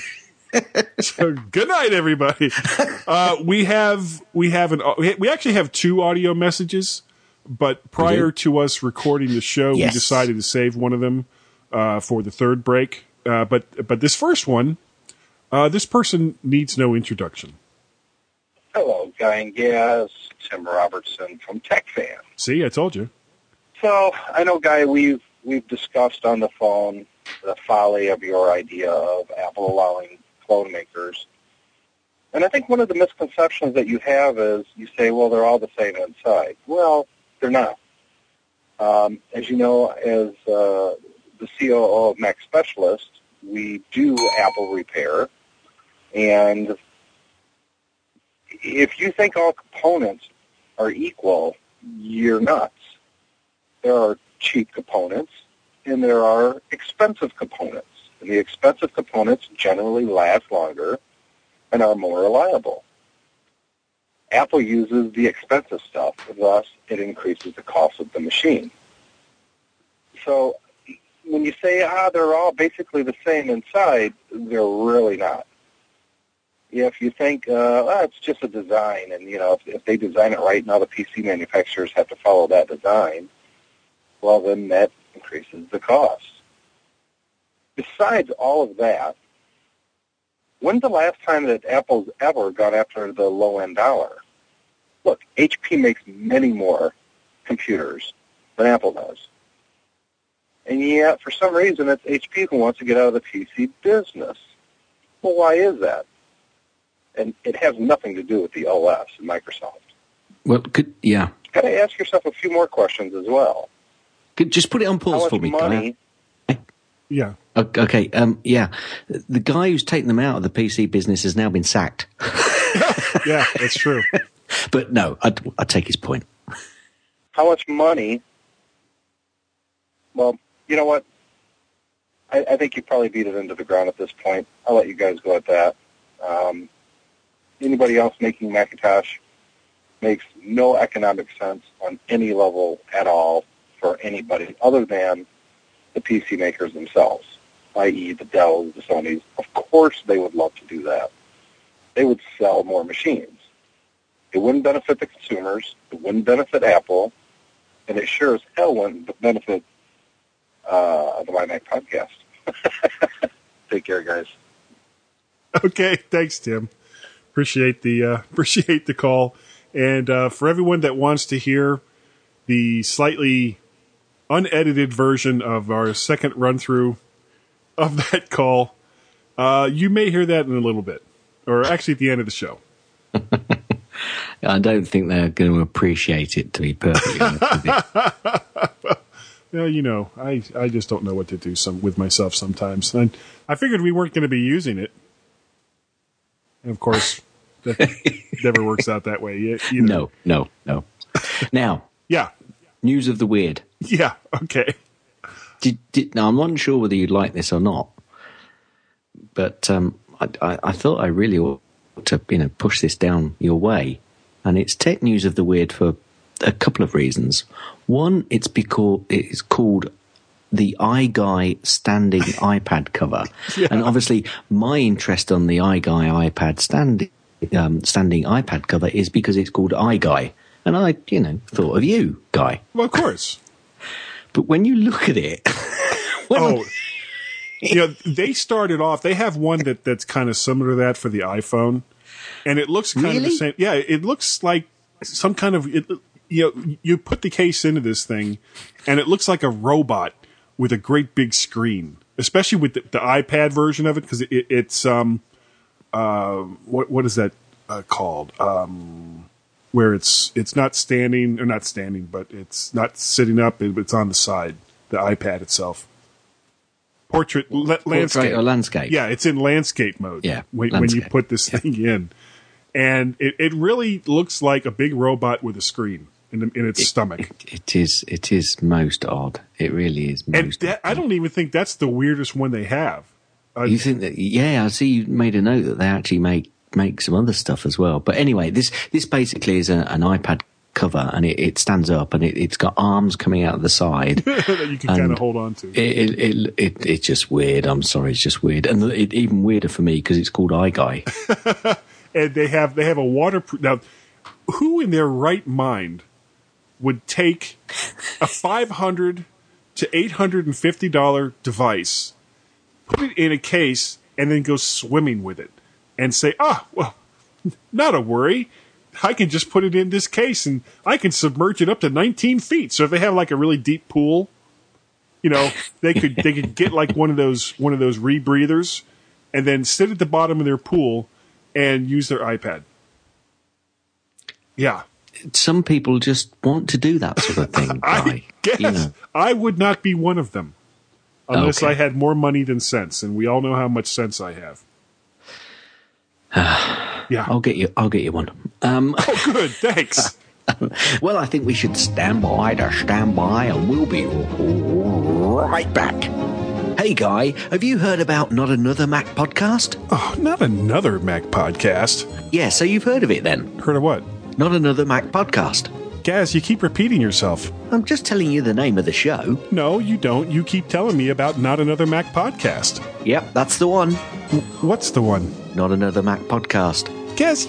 so, good night, everybody. Uh, we have we have an we we actually have two audio messages, but prior to us recording the show, Yes. we decided to save one of them uh, for the third break. Uh, but but this first one, uh, this person needs no introduction. Hello, Guy and Gaz. Tim Robertson from TechFan. See, I told you. So I know, Guy, we've we've discussed on the phone the folly of your idea of Apple allowing clone makers. And I think one of the misconceptions that you have is you say, well, they're all the same inside. Well, they're not. Um, as you know, as uh, the COO of Mac Specialist, we do Apple repair. And if you think all components are equal, you're nuts. There are cheap components and there are expensive components. And the expensive components generally last longer and are more reliable. Apple uses the expensive stuff, thus it increases the cost of the machine. So when you say, ah, they're all basically the same inside, they're really not if you think uh, well, it's just a design, and you know if, if they design it right, now the PC manufacturers have to follow that design. Well, then that increases the cost. Besides all of that, when's the last time that Apple's ever gone after the low end dollar? Look, HP makes many more computers than Apple does. And yet, for some reason, it's HP who wants to get out of the PC business. Well, why is that? and it has nothing to do with the OS and Microsoft. Well, could yeah. Got to ask yourself a few more questions as well. Could just put it on How pause much for me. money? Yeah. Guy. O- Okay. Um. Yeah. The guy who's taken them out of the PC business has now been sacked. Yeah, that's true. But no, I I take his point. How much money? Well, you know what? I, I think you probably beat it into the ground at this point. I'll let you guys go at that. Um, anybody else making Macintosh makes no economic sense on any level at all for anybody other than the PC makers themselves, i.e. the Dells, the Sonys. Of course they would love to do that. They would sell more machines. It wouldn't benefit the consumers. It wouldn't benefit Apple. And it sure as hell wouldn't benefit uh, the My Mac podcast. Take care, guys. Okay, thanks, Tim. Appreciate the uh, appreciate the call, and uh, for everyone that wants to hear the slightly unedited version of our second run through of that call, uh, you may hear that in a little bit, or actually at the end of the show. I don't think they're going to appreciate it. To be perfectly honest with you. Well, you know, I I just don't know what to do some with myself sometimes, and I figured we weren't going to be using it, and of course, that never works out that way. You. No, no, no. Now, Yeah. news of the weird. Yeah. Okay. Did, did, now, I'm not sure whether you'd like this or not, but um, I, I, I thought I really ought to, you know, push this down your way. And it's tech news of the weird for a couple of reasons. One, it's because it's called the iGuy standing iPad cover, and obviously my interest on the iGuy iPad standing um, standing iPad cover is because it's called iGuy, and I, you know, thought of you, Guy. Well, of course. But when you look at it, Oh, you know, they started off. They have one that that's kind of similar to that for the iPhone, and it looks kind of the same. Yeah, it looks like some kind of. It, you know, you put the case into this thing, and it looks like a robot with a great big screen, especially with the, the iPad version of it because it, it's um, uh, what what is that uh, called? Um, where it's it's not standing or not standing, but it's not sitting up. It's on the side. The iPad itself. Portrait, la- landscape or landscape. Yeah, it's in landscape mode. Yeah, when, when you put this thing in, and it, it really looks like a big robot with a screen in, in its stomach. It is. It is most odd. It really is And that, I don't even think that's the weirdest one they have. Uh, You think that? Yeah, I see. You made a note that they actually make make some other stuff as well. But anyway, this this basically is a, an iPad cover, and it, it stands up, and it, it's got arms coming out of the side. that you can kind of hold on to. It, it, it, it, it's just weird. I'm sorry, it's just weird, and it, even weirder for me because it's called iGuy. and they have they have a waterproof. Now, who in their right mind would take a five hundred to eight hundred and fifty dollar device, put it in a case, and then go swimming with it, and say, "Ah, well, not a worry." I can just put it in this case and I can submerge it up to 19 feet. So if they have like a really deep pool, you know, they could they could get like one of those one of those rebreathers and then sit at the bottom of their pool and use their iPad. Yeah. Some people just want to do that sort of thing. I Guy. guess You know. I would not be one of them unless Okay. I had more money than sense, and we all know how much sense I have. yeah. I'll get you. I'll get you one. Um, Oh, good. Thanks. well, I think we should stand by to stand by, and we'll be right back. Hey, Guy, have you heard about Not Another Mac podcast? oh, not another Mac podcast. Yeah, so you've heard of it then. Heard of what? Not Another Mac podcast. Gaz, you keep repeating yourself. I'm just telling you the name of the show. No, you don't. You keep telling me about not another Mac podcast. Yep, that's the one. What's the one? Not Another Mac podcast. Gaz,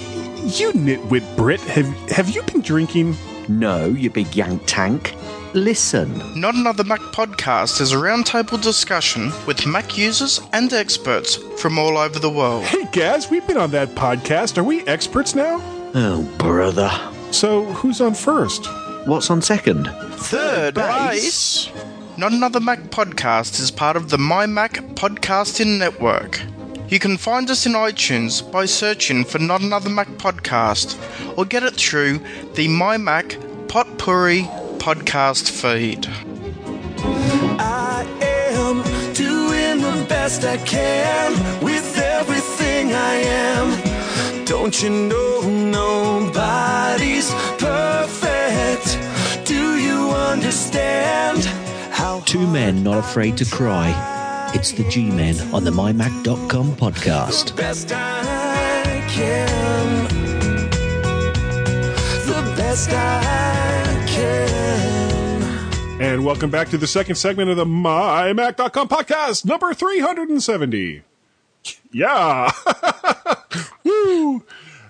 you nitwit Brit, have have you been drinking? No, you big yank tank. Listen. Not Another Mac podcast is a roundtable discussion with Mac users and experts from all over the world. Hey, Gaz, we've been on that podcast. Are we experts now? Oh, brother. So who's on first? What's on second? Third base. Not Another Mac podcast is part of the My Mac Podcasting Network. You can find us in iTunes by searching for Not Another Mac podcast or get it through the My Mac Potpourri podcast feed. I am doing the best I can with everything I am. Don't you know nobody's perfect? Do you understand how Two men not afraid to cry. It's the G Men on the MyMac.com podcast. The best I can? The best I can. And welcome back to the second segment of the MyMac.com podcast, number 370. Yeah. Woo.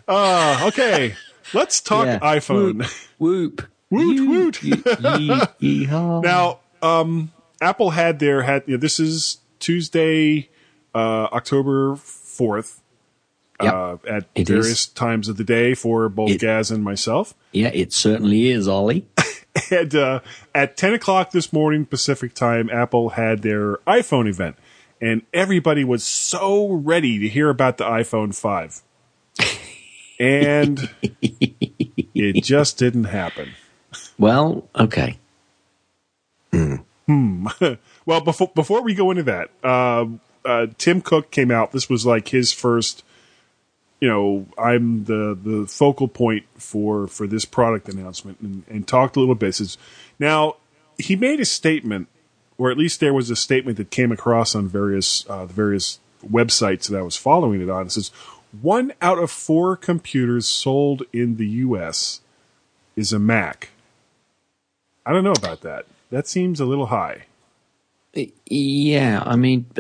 Uh, okay. Let's talk Yeah. iPhone. Whoop. Woot, woot. ye- ye- Now, um, Apple had their had you know, this is Tuesday, uh, October fourth, Yep. uh, at various is. times of the day for both It- Gaz and myself. Yeah, it certainly is, Ollie. And uh, at ten o'clock this morning Pacific time, Apple had their iPhone event, and everybody was so ready to hear about the iPhone five, and it just didn't happen. Well, okay. Hmm. Well, before before we go into that, uh, uh, Tim Cook came out. This was like his first. You know, I'm the the focal point for for this product announcement, and, and talked a little bit. Says now he made a statement, or at least there was a statement that came across on various uh, the various websites that I was following it on. It says one out of four computers sold in the U.S. is a Mac. I don't know about that. That seems a little high. Yeah, I mean,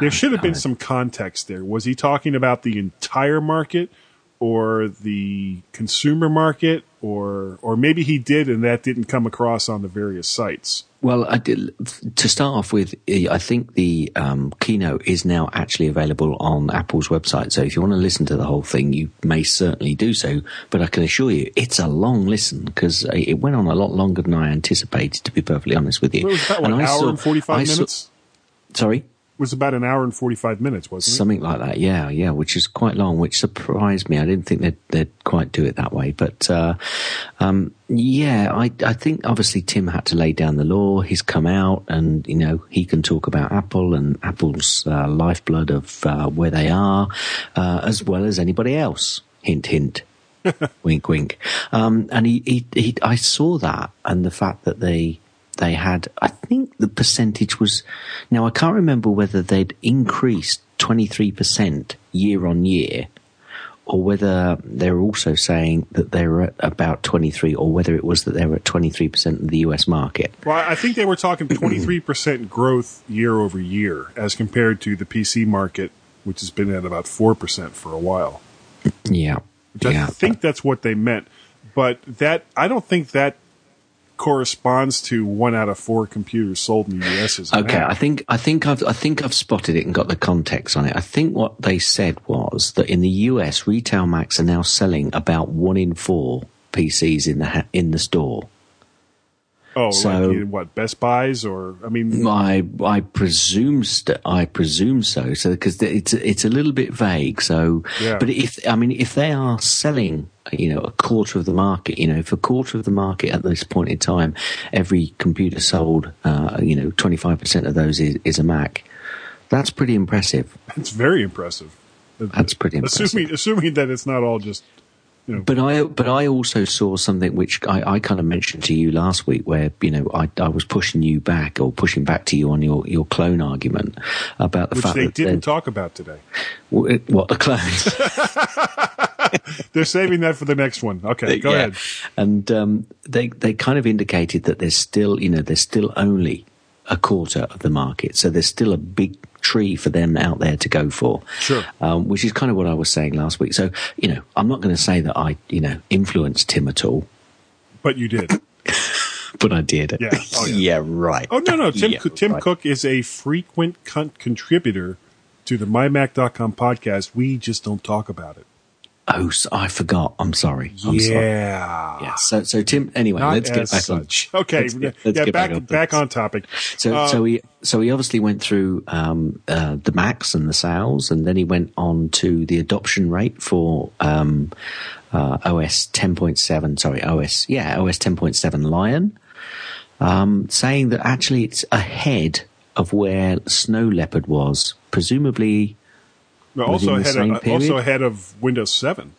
There should have been some context there. Was he talking about the entire market or the consumer market or or maybe he did and that didn't come across on the various sites. Well, I did, to start off with, I think the um, keynote is now actually available on Apple's website. So if you want to listen to the whole thing, you may certainly do so. But I can assure you, it's a long listen because it went on a lot longer than I anticipated. To be perfectly honest with you, was And an I hour saw- and 45 I saw- sorry. Was about an hour and 45 minutes, wasn't it? Something like that, yeah, yeah, which is quite long, which surprised me. I didn't think they'd, they'd quite do it that way, but uh, um, yeah, I, I think obviously Tim had to lay down the law. He's come out, and you know he can talk about Apple and Apple's uh, lifeblood of uh, where they are, uh, as well as anybody else. Hint, hint. wink, wink. Um, and he, he, he, I saw that, and the fact that they they had, I think the percentage was, now I can't remember whether they'd increased 23% year on year or whether they're also saying that they were at about 23 or whether it was that they were at 23% of the US market. Well, I think they were talking 23% growth year over year as compared to the PC market, which has been at about 4% for a while. Yeah. Which I yeah. think that's what they meant. But that, I don't think that corresponds to one out of four computers sold in the US a Okay, Mac. I think I think I've I think I've spotted it and got the context on it. I think what they said was that in the US, retail Macs are now selling about one in four PCs in the ha- in the store. Oh, So- like what Best Buys or I mean, I I presume st- I presume so. So because it's it's a little bit vague. So, Yeah. but if I mean if they are selling, you know, a quarter of the market, you know, if a quarter of the market at this point in time, every computer sold, uh, you know, twenty five percent of those is, is a Mac. That's pretty impressive. it's very impressive. That's pretty impressive. Assuming assuming that it's not all just But I, but I also saw something which I, I kind of mentioned to you last week, where you know I, I was pushing you back or pushing back to you on your, your clone argument about the which fact they that they didn't talk about today. what, what the clones. They're saving that for the next one. Okay, go Yeah. ahead. And um, they they kind of indicated that there's still you know there's still only a quarter of the market, so there's still a big tree for them out there to go for. Sure. Um, which is kind of what I was saying last week. So you know I'm not going to say that I you know influenced Tim at all, But you did. but I did. Yeah. Oh, yeah. right. Oh no, no. Tim Yeah, Tim right. Cook is a frequent con- contributor to the MyMac.com podcast. We just don't talk about it. Oh, so I forgot. I'm sorry. I'm sorry. yeah. Yeah. So, so Tim. Anyway, Not let's get back such. on. Okay. let's get- let's yeah. get back on back, on topic. So, Uh, so he, so he obviously went through um, uh, the Macs and the sales, and then he went on to the adoption rate for um, uh, OS 10.7. Sorry, OS, yeah, OS 10.7 Lion, um, saying that actually it's ahead of where Snow Leopard was, presumably. Also ahead of, also ahead of Windows 7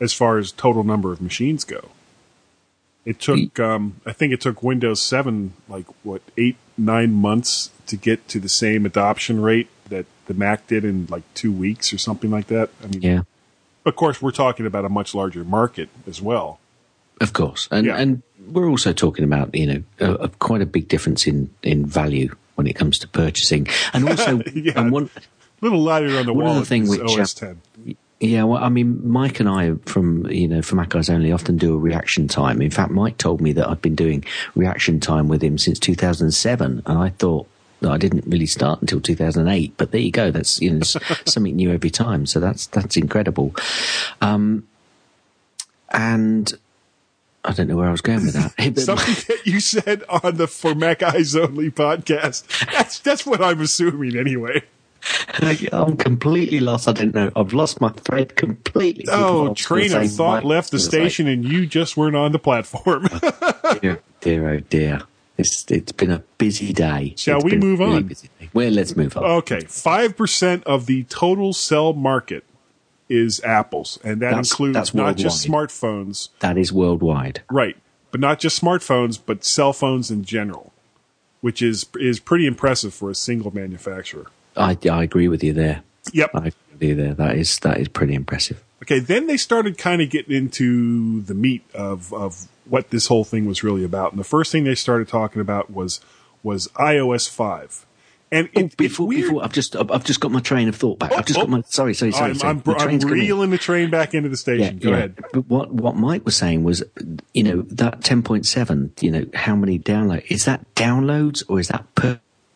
as far as total number of machines go. It took, um, I think it took Windows 7 like what eight nine months to get to the same adoption rate that the Mac did in like two weeks or something like that. I mean, Yeah. of course, we're talking about a much larger market as well. Of course, and Yeah. and we're also talking about you know a, a quite a big difference in in value when it comes to purchasing, and also Yeah. and one little lighter on the One other wallet thing which, uh, OS 10. yeah. Well, I mean, Mike and I from you know from Mac Eyes Only often do a reaction time. In fact, Mike told me that I've been doing reaction time with him since 2007, and I thought. that I didn't really start until 2008, but there you go. That's you know something new every time. So that's that's incredible. Um, and I don't know where I was going with that. Something that you said on the For Mac Eyes Only podcast. That's that's what I'm assuming anyway. I'm completely lost. I don't know. I've lost my thread completely. Oh, train of thought left the was like, station and you just weren't on the platform. dear, dear, oh dear. It's it's been a busy day. Shall It's we move really on? busy. Well, let's move on. okay, 5% of the total cell market is Apple's, and that That's- includes that's not just smartphones, That is worldwide. right, but not just smartphones, but cell phones in general, which is is pretty impressive for a single manufacturer. I, I agree with you there. Yep. I agree with you there. That is that is pretty impressive. Okay, then they started kind of getting into the meat of of what this whole thing was really about. And the first thing they started talking about was was iOS five. And it, Oh, before, before I've just I've just got my train of thought back. Oh, I've just oh. got my sorry sorry sorry. I'm, sorry. I'm, I'm reeling the train back into the station. Go ahead. But what what Mike was saying was, you know, that ten point seven. You know, how many download is that downloads or is that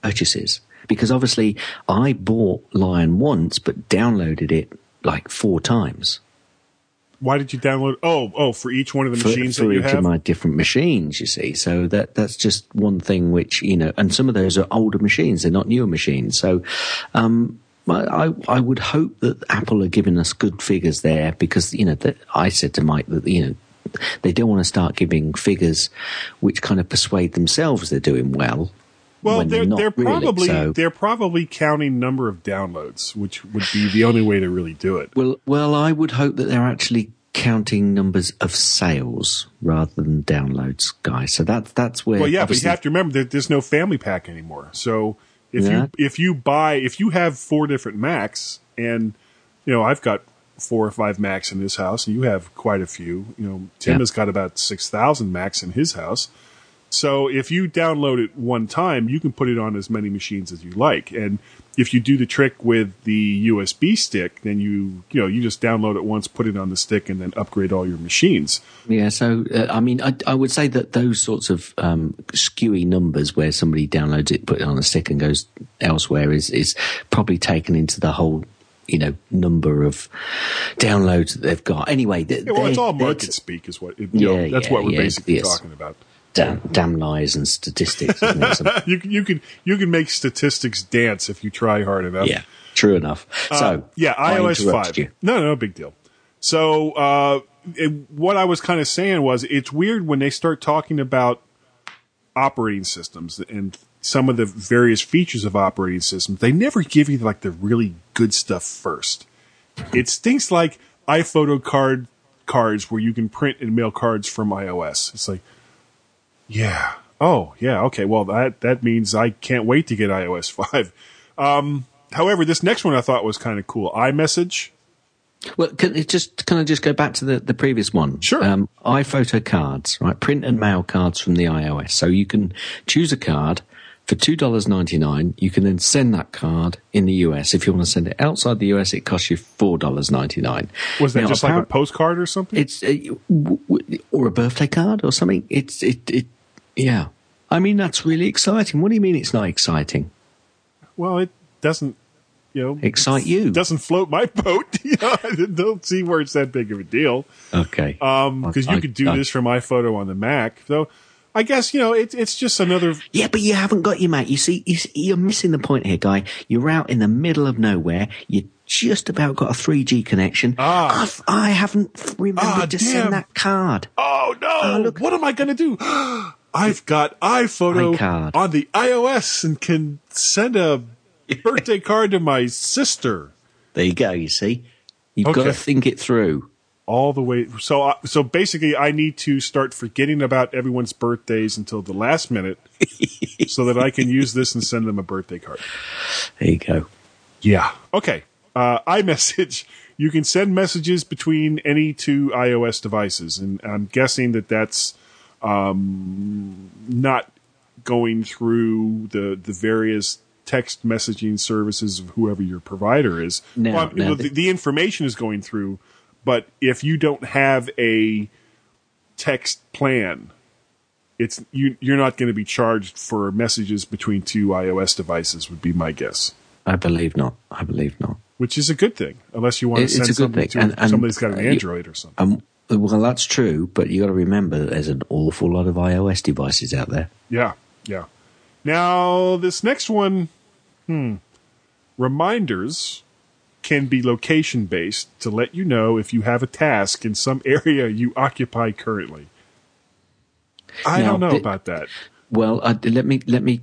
purchases? Because obviously, I bought Lion once, but downloaded it like four times Why did you download? Oh, oh, for each one of the for, machines for that you each have. of my different machines. You see, so that that's just one thing which you know, and some of those are older machines; they're not newer machines. So. um I, I I would hope that Apple are giving us good figures there because you know that I said to Mike that you know they don't want to start giving figures which kind of persuade themselves they're doing well. Well, they're they're really, probably so- they're probably counting number of downloads, which would be the only way to really do it. Well, well, I would hope that they're actually counting numbers of sales rather than downloads, guys. So that's that's where. Well, yeah, but you have to remember that there's no family pack anymore. So if Yeah. you if you buy if you have four different Macs, and you know I've got four or five Macs in this house, and you have quite a few. You know Tim Yeah. has got about six thousand Macs in his house. So if you download it one time, you can put it on as many machines as you like. And if you do the trick with the USB stick, then you you know you just download it once, put it on the stick, and then upgrade all your machines. Yeah, so uh, I mean, I, I would say that those sorts of um, skewy numbers where somebody downloads it, put it on a stick, and goes elsewhere is is probably taken into the whole, you know, number of downloads that they've got. Anyway, Yeah, well, it's all market speak, is what it, you know, Yeah, that's yeah, what we're yeah, basically yes. talking about. Damn, damn lies and statistics. It? You can you can you can make statistics dance if you try hard enough. yeah, true enough. Uh, So yeah, iOS five. you. No, no, big deal. So uh, it, what I was kind of saying was, it's weird when they start talking about operating systems and some of the various features of operating systems. They never give you like the really good stuff first. It's things like iPhoto card cards where you can print and mail cards from iOS. It's like, yeah, oh yeah, okay. Well, that that means I can't wait to get iOS five. Um, however, this next one I thought was kind of cool. iMessage. Well, can it just can I just go back to the, the previous one? Sure. Um, iPhoto cards, right? Print and mail cards from the iOS. So you can choose a card for two dollars ninety nine. You can then send that card in the US. If you want to send it outside the US, it costs you four dollars ninety nine. Was that just like a postcard or something? It's uh, w- w- or a birthday card or something. It's it it yeah. I mean that's really exciting. What do you mean it's not exciting? well, it doesn't, you know, Excite you? doesn't float my boat. you know, I don't see where it's that big of a deal. Okay. Um, because you I- could do I- this from iPhoto on the Mac. So, I guess you know, it's it's just another. Yeah, but you haven't got your Mac. You see, you see- you're missing the point here, guy. You're out in the middle of nowhere. You just about got a 3G connection. Ah. I've, I haven't remembered Ah, to damn. send that card. Oh no! Ah, look. what am I going to do? I've got iPhoto iCard. on the iOS and can send a birthday card to my sister. There you go. You see, you've got to think it through. all the way. So, uh, so basically, I need to start forgetting about everyone's birthdays until the last minute, so that I can use this and send them a birthday card. There you go. Yeah. Okay. Uh, iMessage. You can send messages between any two iOS devices, and I'm guessing that that's um, not going through the the various text messaging services of whoever your provider is. No, Well, no, the, the- information is going through, but if you don't have a text plan, it's you you're not going to be charged for messages between two iOS devices. Would be my guess I believe not. I believe not. which is a good thing, unless you want to it's send a good something thing. to And- and, somebody's got an uh, you- Android or something. Um, well, that's true, but you got to remember that there's an awful lot of iOS devices out there. Yeah, yeah. Now this next one, hmm, reminders can be location based to let you know if you have a task in some area you occupy currently. I Now, don't know the- about that. Well, uh, let me let me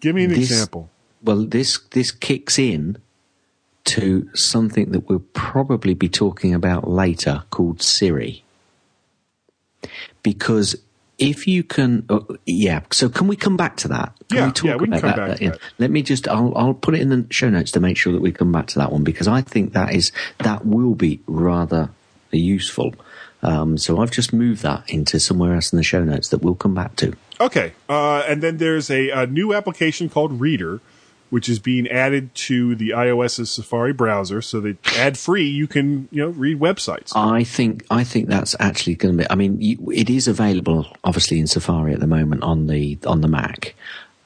Give me an this- example. Well, this this kicks in to something that we'll probably be talking about later, called Siri. Because if you can, uh, yeah. So can we come back to that? Can Yeah, we talk yeah, we can about come that? back to Yeah. that. Let me just. I'll I'll put it in the show notes to make sure that we come back to that one because I think that is that will be rather useful. Um, so I've just moved that into somewhere else in the show notes that we'll come back to. Okay, uh, and then there's a, a new application called Reader, which is being added to the iOS's Safari browser, so that ad free you can you know read websites. I think I think that's actually going to be. I mean, you, it is available obviously in Safari at the moment on the on the Mac,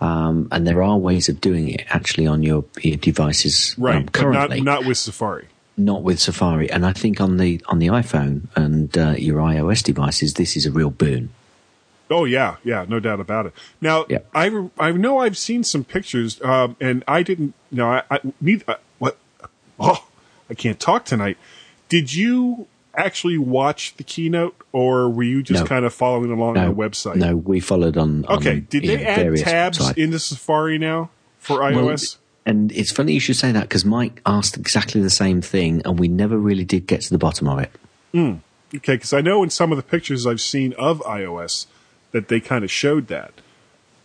um, and there are ways of doing it actually on your, your devices right, um, currently, not not with Safari. not with Safari. And I think on the on the iPhone and uh, your iOS devices, this is a real boon. Oh yeah, yeah, no doubt about it. Now, Yeah. I I know I've seen some pictures, um, and I didn't. No, I, I need uh, what? Oh, I can't talk tonight. Did you actually watch the keynote, or were you just No. kind of following along No, on the website? No, we followed on. on Okay. Did they know, add tabs websites. into Safari now for Well, iOS? and it's funny you should say that because Mike asked exactly the same thing, and we never really did get to the bottom of it. Okay, because I know in some of the pictures I've seen of iOS that they kind of showed that,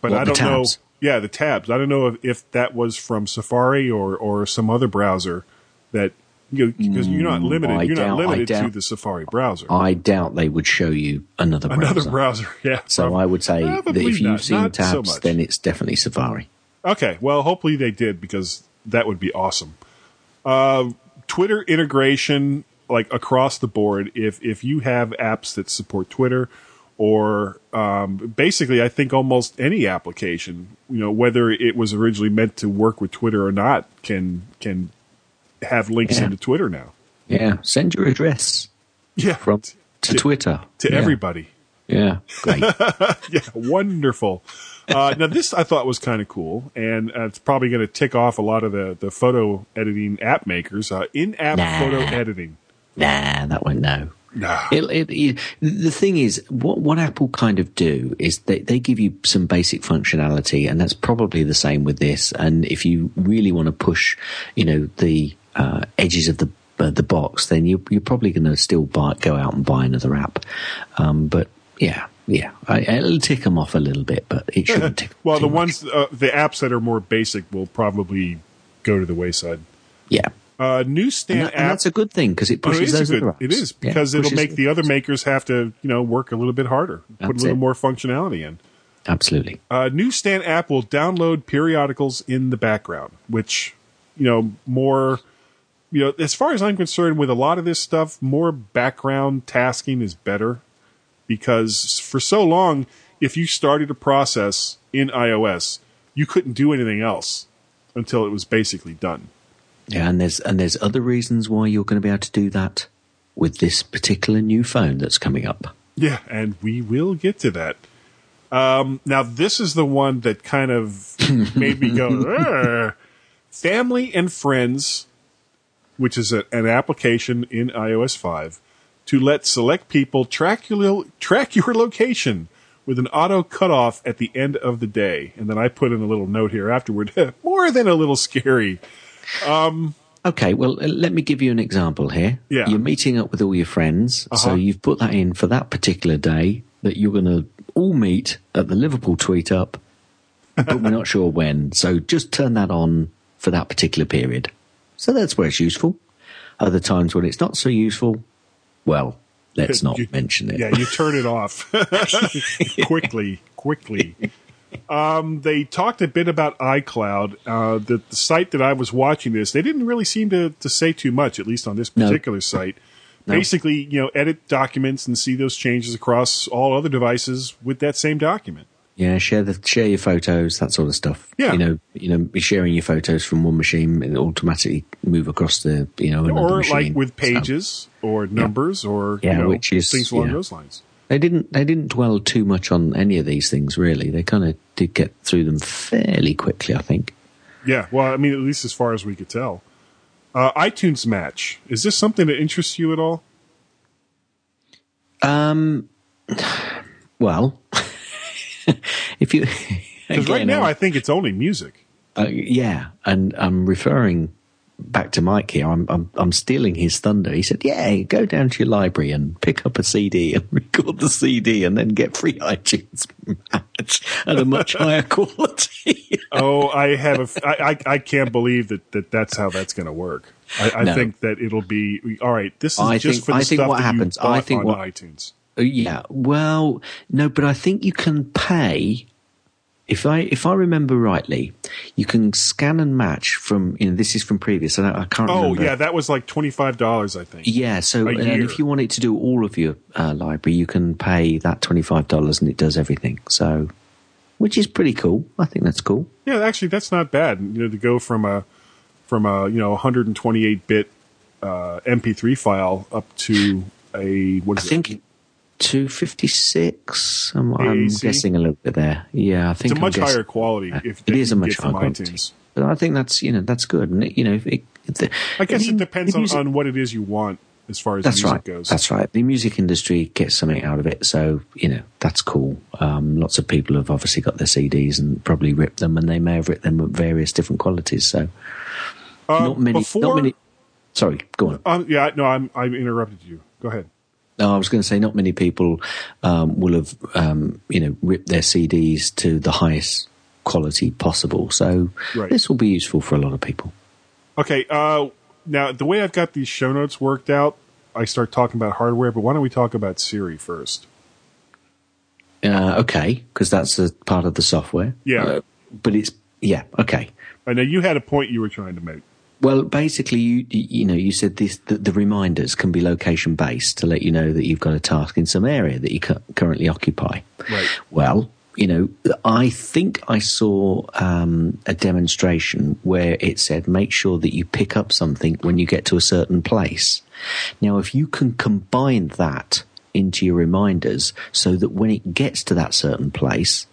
but What, I don't know. Yeah, the tabs. I don't know if, if that was from Safari or or some other browser that you because you're not Mm, limited. I you're doubt- not limited to the Safari browser. I doubt they would show you another browser. Another browser, yeah. So I would say that if you've not. seen Not tabs, much. then it's definitely Safari. Okay, well, hopefully they did because that would be awesome. Uh, Twitter integration, like across the board. If if you have apps that support Twitter, or um, basically, I think almost any application, you know, whether it was originally meant to work with Twitter or not, can can have links Yeah. into Twitter now. Yeah, send your address Yeah, from to, Twitter to Yeah. everybody. Yeah, great. yeah, wonderful. Uh, now this I thought was kind of cool, and uh, it's probably going to tick off a lot of the, the photo editing app makers. Uh, in-app Nah. photo editing. nah, that won't no. Nah. It, it, it, the thing is, what, what Apple kind of do is they, they give you some basic functionality, and that's probably the same with this. And if you really want to push, you know, the uh, edges of the uh, the box, then you, you're probably going to still buy, go out and buy another app. Um, but yeah, yeah, I, it'll tick them off a little bit, but it shouldn't tick. well, the much. ones, uh, the apps that are more basic will probably go to the wayside. yeah. Uh, And, newsstand and app. that's a good thing because it Oh, it pushes those good- other apps. It is Yeah, because it'll pushes make the other makers have to, you know, work a little bit harder, put a little it. more functionality in. absolutely. Uh, newsstand app will download periodicals in the background, which, you know, more, you know, as far as I'm concerned, with a lot of this stuff, more background tasking is better because for so long, if you started a process in iOS, you couldn't do anything else until it was basically done. Yeah, and there's and there's other reasons why you're going to be able to do that with this particular new phone that's coming up. Yeah, and we will get to that. Um, now, this is the one that kind of made me go, "Arr." Family and Friends, which is a, an application in iOS 5 to let select people track your, track your location with an auto cutoff at the end of the day. And then I put in a little note here afterward, more than a little scary. Okay, well, uh, let me give you an example here. Yeah. You're meeting up with all your friends, so Uh-huh. you've put that in for that particular day that you're going to all meet at the Liverpool Tweet Up, but we're not sure when. So just turn that on for that particular period. So that's where it's useful. Other times when it's not so useful, well, let's not You- mention it. Yeah, you turn it off quickly, quickly. Um, they talked a bit about iCloud. Uh, the, the site that I was watching this, they didn't really seem to, to say too much, at least on this No. particular site. No. Basically, you know, edit documents and see those changes across all other devices with that same document. Yeah, share the share your photos, that sort of stuff. Yeah. you know, you know, be sharing your photos from one machine and automatically move across the you know another or machine. like with So, pages or numbers or Yeah, you know, which is- things along yeah. those lines. They didn't they didn't dwell too much on any of these things really. They kind of did get through them fairly quickly, I think. Yeah, well, I mean, at least as far as we could tell. Uh, iTunes Match is this something that interests you at all? Um, well, if you Because right now, I think it's only music. Uh, yeah, and I'm referring back to Mike here. I'm, I'm I'm stealing his thunder. He said, "Yeah, go down to your library and pick up a CD and record the CD, and then get free iTunes match at a much higher quality." oh, I have a. f- I, I, I can't believe that, that that's how that's going to work. I, I No. think that it'll be all right. This is I just think- for the I think stuff what that happens- you bought I think on what- iTunes. Uh, yeah, well, no, but I think you can pay. If I if I remember rightly, you can scan and match from. You know, this is from previous. I, I can't Oh remember. yeah, that was like twenty five dollars, I think. Yeah, so and if you want it to do all of your uh, library, you can pay that twenty five dollars, and it does everything. So, which is pretty cool. I think that's cool. Yeah, actually, that's not bad. You know, to go from a from a you know 128 bit uh, MP3 file up to a what I it? think two fifty six. I'm, I'm guessing a little bit there. Yeah, I think It's a much higher quality. If it is a much higher quality. iTunes. But I think that's you know that's good. And it, you know, if it, if I guess the- it depends on, music- on what it is you want as far as That's music right. goes. That's right. The music industry gets something out of it, so you know that's cool. Um, lots of people have obviously got their CDs and probably ripped them, and they may have ripped them at various different qualities. So Uh, not many. before- not many. Sorry, go on. Um, yeah, no, I'm I interrupted you. Go ahead. No, I was going to say not many people um, will have, um, you know, ripped their CDs to the highest quality possible. So Right. this will be useful for a lot of people. Okay, uh, now the way I've got these show notes worked out, I start talking about hardware, but why don't we talk about Siri first? Uh, okay, because that's a part of the software. Yeah. Uh, but it's yeah okay. I know you had a point you were trying to make. Well, basically, you you know, you said this that the reminders can be location based to let you know that you've got a task in some area that you currently occupy. Right. Well, you know, I think I saw um, a demonstration where it said make sure that you pick up something when you get to a certain place. Now, if you can combine that into your reminders so that when it gets to that certain place,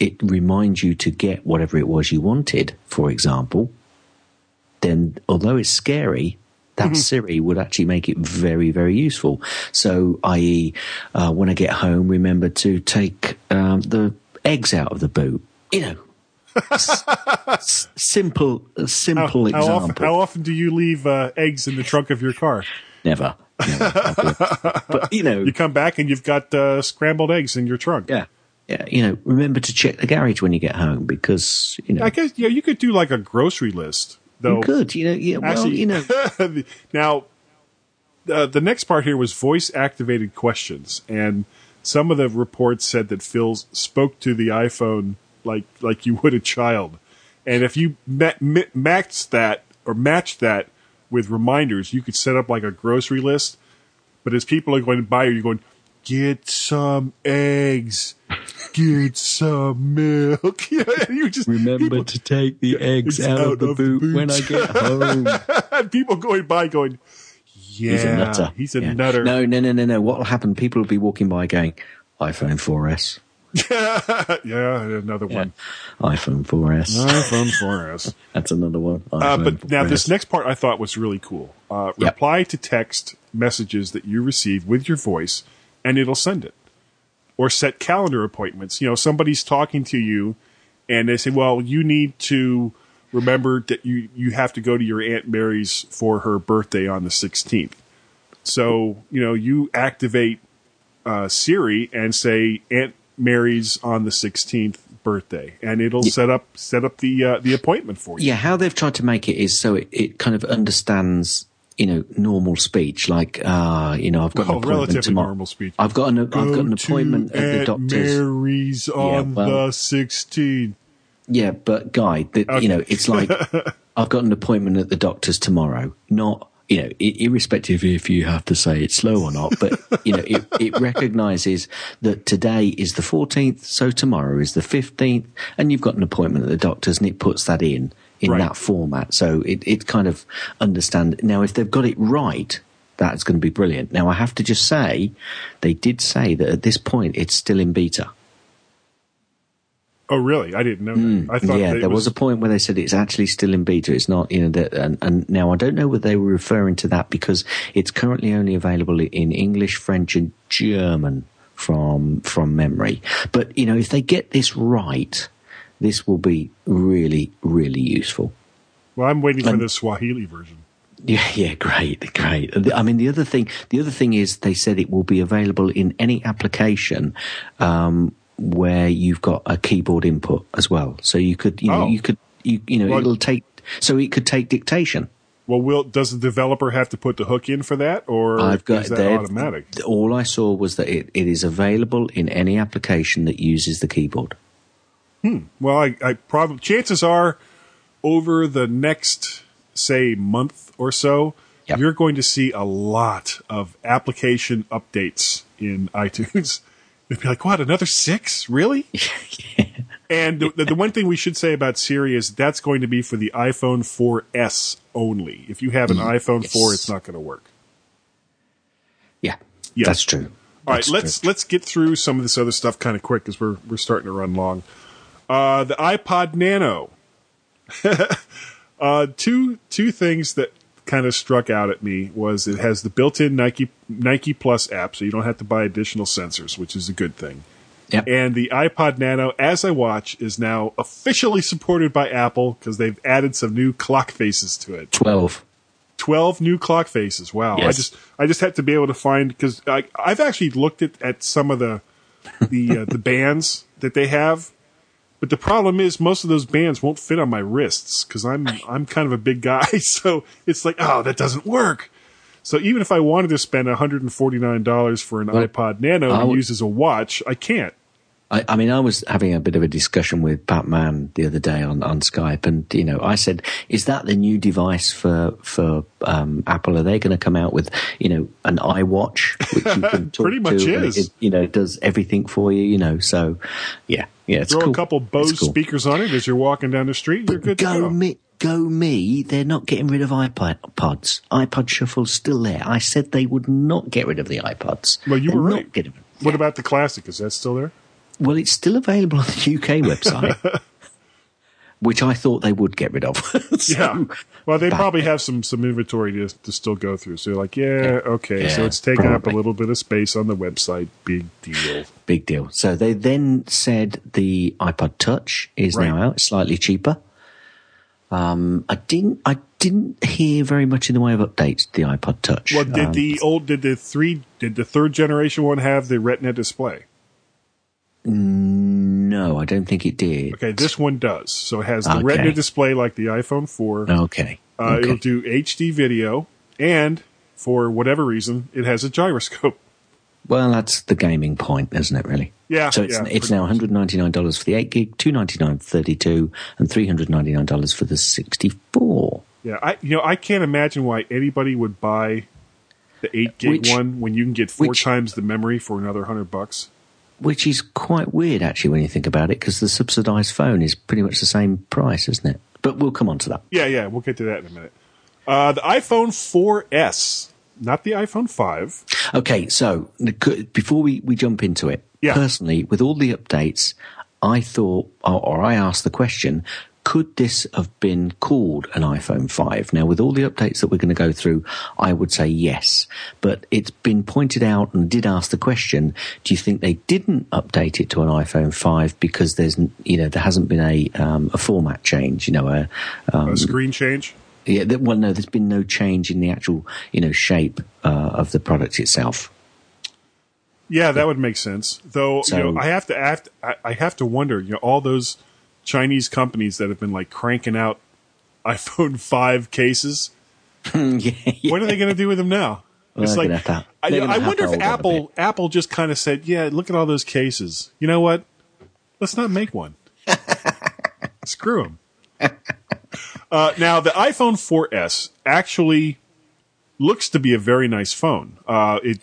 it reminds you to get whatever it was you wanted, for example, then although it's scary, that Siri would actually make it very, very useful. So, i.e., uh, when I get home, remember to take um, the eggs out of the boot. You know, S- s- simple, simple How, how example. often, how often do you leave uh, eggs in the trunk of your car? Never. Never. but you know, You come back and you've got uh, scrambled eggs in your trunk. yeah, yeah. You know, remember to check the garage when you get home because you know I guess yeah, you could do like a grocery list. Though you could. You know, yeah. Well, Actually- you know, now, uh, the next part here was voice activated questions, and some of the reports said that Phil spoke to the iPhone like like you would a child, and if you ma- ma- matched that or matched that with reminders, you could set up like a grocery list. But as people are going to buy, you're going get some eggs, get some milk. Yeah, you just remember to take the eggs out, out of the of the boot when I get home. and people going by going, yeah, He's a nutter. He's a Yeah. nutter. No, no, no, no, no. What will happen? People will be walking by going, iPhone 4S, yeah, another one. iPhone 4S. iPhone 4S. That's another one. Uh, iPhone but now this next part I thought was really cool. Uh, Yep. Reply to text messages that you receive with your voice, and it'll send it. Or set calendar appointments. You know, somebody's talking to you, and they say, "Well, you need to remember that you you have to go to your aunt Mary's for her birthday on the 16th." So you know, you activate uh, Siri and say Aunt Mary's on the 16th birthday, and it'll set up set up the uh, the appointment for you. Yeah, how they've tried to make it is so it, it kind of understands, you know, normal speech. Like, uh, you know, I've got Well, an appointment relatively tomorrow. I've got an I've got an appointment at the doctor's. Mary's on well- the 16th. Yeah, but guy, the, Okay. you know, it's like I've got an appointment at the doctor's tomorrow. Not, you know, i- irrespective if you have to say it slow or not, but you know, it, it recognizes that today is the 14th, so tomorrow is the 15th, and you've got an appointment at the doctor's, and it puts that in in Right. that format. So it it kind of understand. Now, if they've got it right. That's going to be brilliant. Now, I have to just say, they did say that at this point it's still in beta. Oh, really? I didn't know that. I thought Mm, yeah, there was, a point where they said it's actually still in beta. It's not, you know, that, and, and now I don't know whether they were referring to that because it's currently only available in English, French, and German from from memory. But you know, if they get this right, this will be really, really useful. Well, I'm waiting for the Swahili version. Yeah, yeah, great, great. I mean, the other thing, the other thing is they said it will be available in any application um, where you've got a keyboard input as well. So you could, you know, Oh. you could, you, you know, Well- it'll take. So it could take dictation. Well, will does the developer have to put the hook in for that, or I've got is that automatic? All I saw was that it, it is available in any application that uses the keyboard. Hmm. Well, I, I probably chances are over the next say month or so, Yep. you're going to see a lot of application updates in iTunes. It'd be like, what, another six? Really? And the, the one thing we should say about Siri is that's going to be for the iPhone 4S only. If you have an mm. iPhone yes. 4, it's not going to work. Yeah, Yeah. that's true. All right, That's let's true. let's get through some of this other stuff kind of quick because we're we're starting to run long. Uh, the iPod Nano. uh, two two things that kind of struck out at me was it has the built-in Nike Nike Plus app, so you don't have to buy additional sensors, which is a good thing. Yep. And the iPod Nano, as I watch, is now officially supported by Apple because they've added some new clock faces to it. Twelve. Twelve new clock faces. Wow! Yes. I just I just had to be able to find because I've actually looked at, at some of the the uh, the bands that they have, but the problem is most of those bands won't fit on my wrists because I'm I'm kind of a big guy, so it's like oh that doesn't work. So even if I wanted to spend $149 for an Well, iPod Nano I to would- use as a watch, I can't. I, I mean, I was having a bit of a discussion with Pat Mann the other day on, on Skype, and you know, I said, "Is that the new device for for um, Apple? Are they going to come out with you know an iWatch which you can talk Pretty much to? is. It, you know, does everything for you. You know, so yeah, yeah, it's Throw cool. a couple Bose cool. speakers on it as you're walking down the street, you're good to Go go. me, go me. They're not getting rid of iPods. iPod Shuffle's still there. I said they would not get rid of the iPods. Well, you They're were right. What about the Classic? Is that still there? Well, it's still available on the UK website, which I thought they would get rid of. So- yeah. Well, they back probably have some some inventory to to still go through. So you're like, yeah, okay. so it's taking up a little bit of space on the website. Big deal. Big deal. So they then said the iPod Touch is now Right. out, slightly cheaper. Um, I didn't, I didn't hear very much in the way of updates to the iPod Touch. Well, did Um, the old did the three did the third generation one have the Retina display? No, I don't think it did. Okay, this one does. So it has the Okay. Retina display like the iPhone 4. Okay. Uh, okay. It'll do HD video, and for whatever reason, it has a gyroscope. Well, that's the gaming point, isn't it? Really? Yeah, So it's yeah, it's now one hundred ninety nine dollars for the eight gig, two ninety nine for thirty two, and three hundred ninety nine dollars for the sixty four. Yeah, I you know I can't imagine why anybody would buy the eight gig Which- one when you can get four which- times the memory for another hundred bucks. Which is quite weird, actually, when you think about it, because the subsidised phone is pretty much the same price, isn't it? But we'll come on to that. Yeah, yeah, we'll get to that in a minute. Uh, the iPhone 4S, not the iPhone 5. Okay, so before we, we jump into it, Yeah. personally, with all the updates, I thought, or, or I asked the question, could this have been called an iPhone 5? Now, with all the updates that we're going to go through, I would say yes. But it's been pointed out and did ask the question, do you think they didn't update it to an iPhone 5 because there's, you know, there hasn't been a, um, a format change, you know, a, um, A screen change. yeah, well, no, there's been no change in the actual, you know, shape uh, of the product itself. Yeah, that would make sense. Though So- you know, I have to I, I have to wonder. You know, all those Chinese companies that have been like cranking out iPhone 5 cases. yeah, yeah. What are they going to do with them now? Well, it's like I, I wonder if hold on a Apple Apple just kind of said, "Yeah, look at all those cases. You know what? Let's not make one. Screw them." Uh, now, the iPhone 4S actually looks to be a very nice phone. Uh, it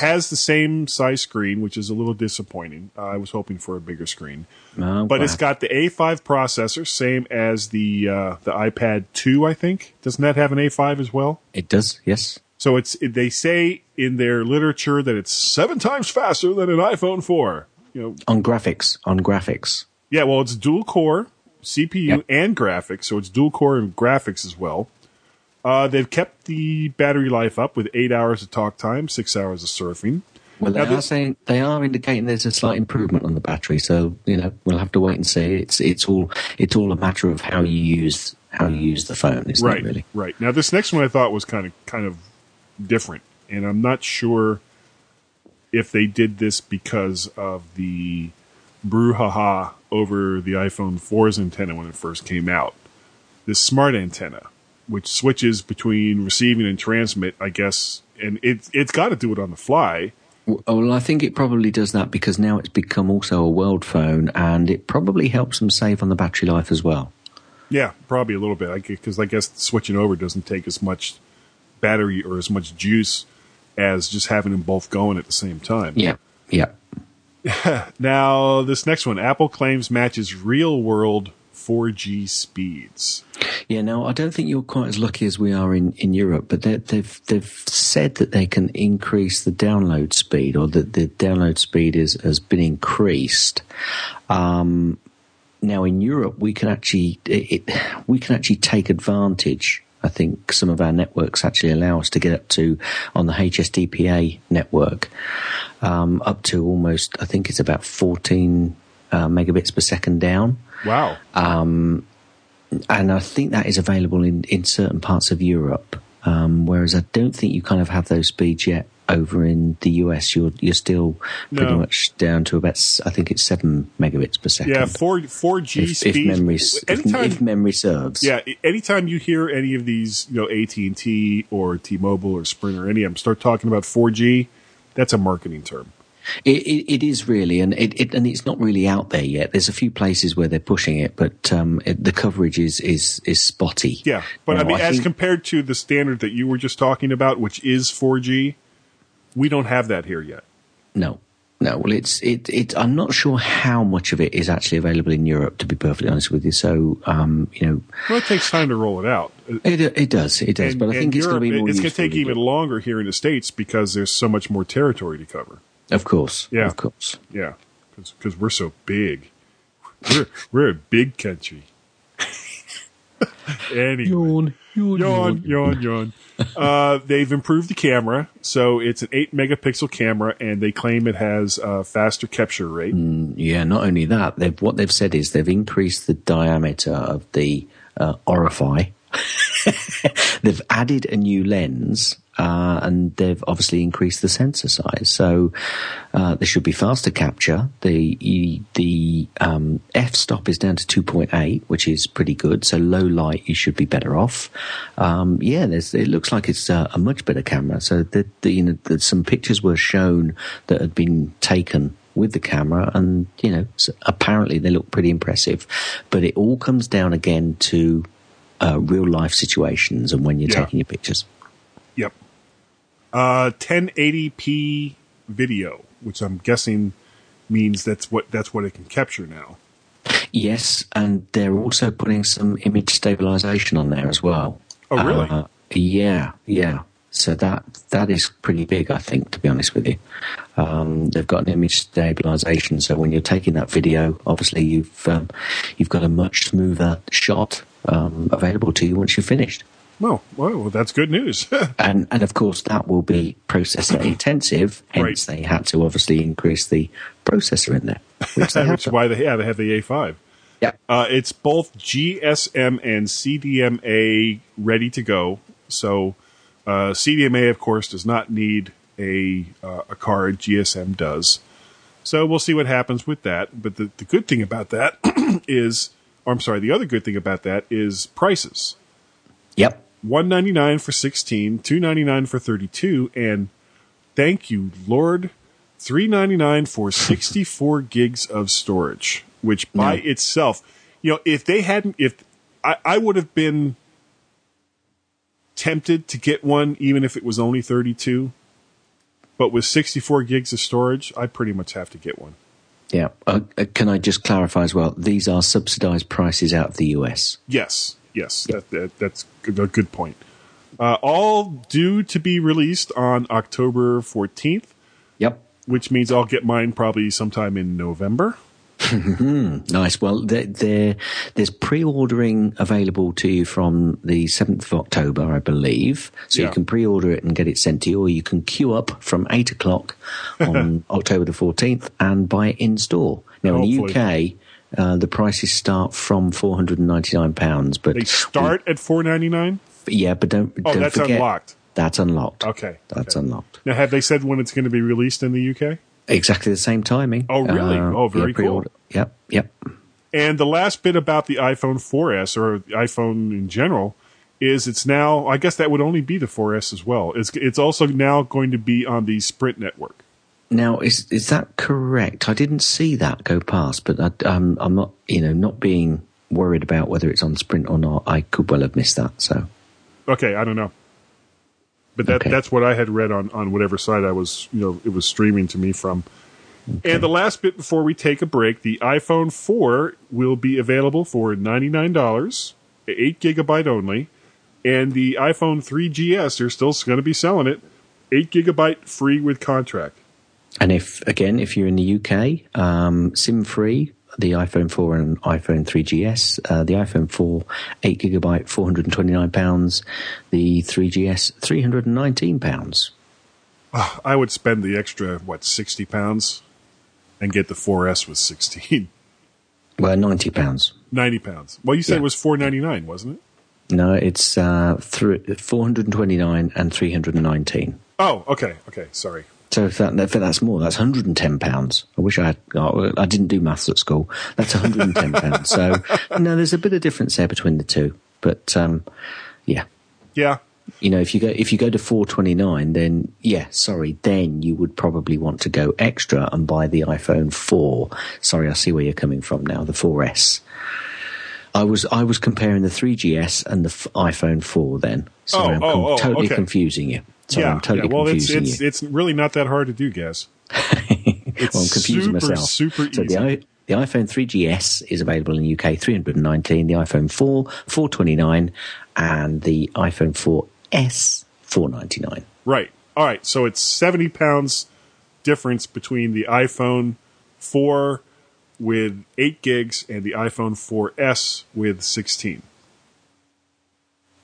has the same size screen, which is a little disappointing. Uh, I was hoping for a bigger screen, Oh, but wow. it's got the A5 processor, same as the uh, the iPad 2. I think doesn't that have an A5 as well? It does, yes. So it's they say in their literature that it's seven times faster than an iPhone 4. You know, On graphics, on graphics. yeah. Well, it's dual core CPU Yep. and graphics, so it's dual core and graphics as well. Uh, they've kept the battery life up with eight hours of talk time, six hours of surfing. Well, they Now, are saying they are indicating there's a slight improvement on the battery. So you know, we'll have to wait and see. It's it's all it's all a matter of how you use how you use the phone, isn't right, it? Really. right. Now this next one I thought was kind of kind of different, and I'm not sure if they did this because of the brouhaha over the iPhone 4's antenna when it first came out. This smart antenna, which switches between receiving and transmit, I guess, and it it's got to do it on the fly. Well, oh, well, I think it probably does that because now it's become also a world phone, and it probably helps them save on the battery life as well. Yeah, probably a little bit, because I guess switching over doesn't take as much battery or as much juice as just having them both going at the same time. Yeah, yeah. Now, this next one, Apple claims matches real world 4G speeds. Yeah, no, I don't think you're quite as lucky as we are in, in Europe, but they- they've they've said that they can increase the download speed, or that the download speed is has been increased. Um, now in Europe, we can actually it, we can actually take advantage. I think some of our networks actually allow us to get up to on the HSDPA network um, up to almost I think it's about 14 uh, megabits per second down Wow. And I think that is available in, in certain parts of Europe. Um, whereas I don't think you kind of have those speeds yet over in the US. You're you're still pretty No. much down to about I think it's seven megabits per second. Yeah, four four G if, speed. if memory s- if, if memory serves. yeah, anytime you hear any of these, you know, AT and T or T Mobile or Sprint or any of them start talking about four G, that's a marketing term. It, it, it is really, and it, it and it's not really out there yet. There's a few places where they're pushing it, but um, it, the coverage is is is spotty. Yeah, but I mean, as think- compared to the standard that you were just talking about, which is four G, we don't have that here yet. No, no. Well, it's it. it I'm not sure how much of it is actually available in Europe. To be perfectly honest with you, so um, you know, Well, it takes time to roll it out. it it does, it does. And- but I think it's going to Europe, be more. It's going to take even longer here in the states because there's so much more territory to cover. Of course, Yeah. of course. Yeah, because we're so big. We're we're a big country. anyway. Yawn, yawn, yawn, yawn, yawn. Uh, they've improved the camera, so it's an eight megapixel camera, and they claim it has a faster capture rate. Yeah, not only that, they've what they've said is they've increased the diameter of the uh, orify. they've added a new lens, uh, and they've obviously increased the sensor size. So uh, there should be faster capture. The the um, f stop is down to two point eight, which is pretty good. So low light, you should be better off. Um, yeah, there's, it looks like it's uh, a much better camera. So the, the, you know, the, some pictures were shown that had been taken with the camera, and you know, apparently they look pretty impressive. But it all comes down again to uh, real life situations and when you're Yeah. taking your pictures. Uh, 1080p video, which I'm guessing means that's what that's what it can capture now. Yes, and they're also putting some image stabilization on there as well. Oh, really? Uh, yeah, yeah. So that that is pretty big, I think, to be honest with you. Um, they've got an image stabilization, so when you're taking that video, obviously you've um, you've got a much smoother shot um, available to you once you've finished. Well, well, that's good news. And and of course that will be processor intensive. Hence, they had to obviously increase the processor in there, which they which is why they yeah they have the A5. Yeah. Uh, it's both GSM and CDMA ready to go. So uh, CDMA, of course, does not need a uh, a card. GSM does. So we'll see what happens with that. But the, the good thing about that is, or I'm sorry, the other good thing about that is prices. Yep. One ninety nine for sixteen, two ninety nine for thirty two, and thank you, Lord, three ninety nine for sixty four gigs of storage. Which by itself, you know, if they hadn't, if I, I would have been tempted to get one, even if it was only thirty two, but with sixty four gigs of storage, I pretty much have to get one. Yeah. Uh, uh, can I just clarify as well? These are subsidized prices out of the US. Yes, yes, that, that, that's a good point. Uh, all due to be released on October 14th. Yep. Which means I'll get mine probably sometime in November. nice. Well, there, there, there's pre-ordering available to you from the 7th of October, I believe. So Yeah. you can pre-order it and get it sent to you, or you can queue up from 8 o'clock on October the 14th and buy it in store. Now, in the UK, uh, the prices start from £499, but They start at 4.99. yeah, but don't, Oh, don't that's forget, unlocked. That's unlocked. Okay, That's unlocked. Now, have they said when it's going to be released in the UK? Exactly the same timing. Oh, really? Uh, Oh, very yeah, pre-order. Yep, yep. And the last bit about the iPhone 4S or the iPhone in general is it's now. I guess that would only be the 4S as well. It's it's also now going to be on the Sprint network. Now, is is that correct? I didn't see that go past, but I, um, I'm not, you know, not being worried about whether it's on Sprint or not. I could well have missed that. So, Okay, I don't know. But that Okay. that's what I had read on, on whatever site I was, you know, it was streaming to me from. And the last bit before we take a break, the iPhone 4 will be available for $99, 8 gigabyte only. And the iPhone 3GS, they're still going to be selling it, 8 gigabyte free with contract. And if again, if you're in the UK, um, SIM free, the iPhone 4 and iPhone 3GS, uh, the iPhone 4, eight gigabyte, 429 pounds, the 3GS, 319 pounds. Ah, I would spend the extra, what, 60 pounds and get the 4S with 16. Well, 90 pounds. 90 pounds. Well, you said Yeah. it was 499 wasn't it? No, it's uh, through 429 and 319. Oh, okay, okay. Sorry. So if, that, if that's more, that's 110 pounds. I wish I had. Oh, I didn't do maths at school. That's 110 pounds. So no, there's a bit of difference there between the two. But um, yeah, Yeah. you know, if you go if you go to 429, then yeah, sorry, then you would probably want to go extra and buy the iPhone 4. Sorry, I see where you're coming from now. The 4S. I was I was comparing the 3GS and the f- iPhone 4. Then, sorry, Oh, I'm oh, oh, totally okay. confusing you. Sorry, yeah. I'm totally yeah. Well, it's it's you. it's really not that hard to do, guys. It's well, I'm confusing super, myself. super so easy. the, I, the iPhone 3GS is available in the UK 319, the iPhone 4 429, and the iPhone 4S 499. Right. All right. So it's 70 pounds difference between the iPhone 4 with 8 gigs and the iPhone 4S with 16.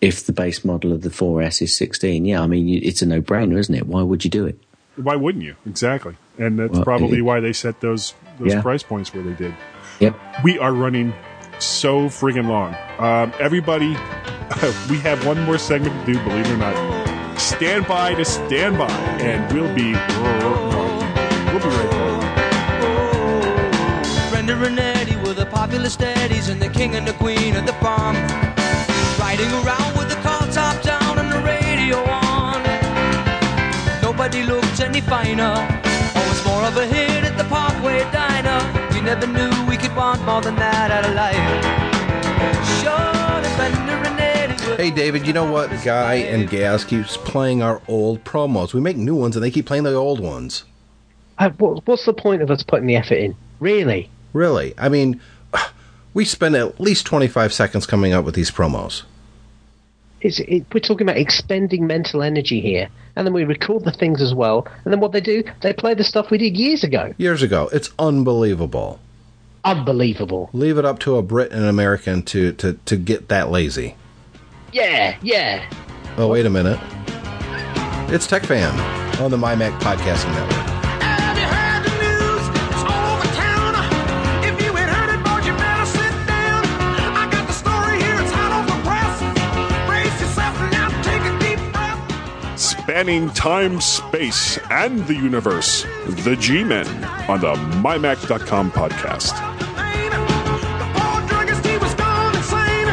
If the base model of the 4S is 16, yeah, I mean it's a no-brainer, isn't it? Why would you do it? Why wouldn't you? Exactly. And that's Well, probably it- why they set those those Yeah. price points where they did. Yep. We are running so friggin' long. Um, everybody, we have one more segment to do, believe it or not. Stand by to stand by, and we'll be we'll be right back. Brenda and Eddie were the popular steadies and the king and the queen of the bomb. Riding around with the car top down and the radio on. Nobody looked any finer. Always more of a hit at the Parkway Diner. We never knew we could want more than that out of life. Sure, the Brenda and Eddie were Hey, David, you know what? Guy and Gaz keeps playing our old promos. We make new ones and they keep playing the old ones. Uh, what's the point of us putting the effort in? Really? Really? I mean, we spend at least 25 seconds coming up with these promos. It's, it, we're talking about expending mental energy here, and then we record the things as well. And then what they do, they play the stuff we did years ago. Years ago. It's unbelievable. Unbelievable. Leave it up to a Brit and American to, to, to get that lazy. Yeah, yeah. Oh, wait a minute. It's Tech Fan on the MyMac Podcasting Network. Spanning time, space, and the universe, the G-Men on the MyMac.com podcast. The poor druggist, he was gone insane.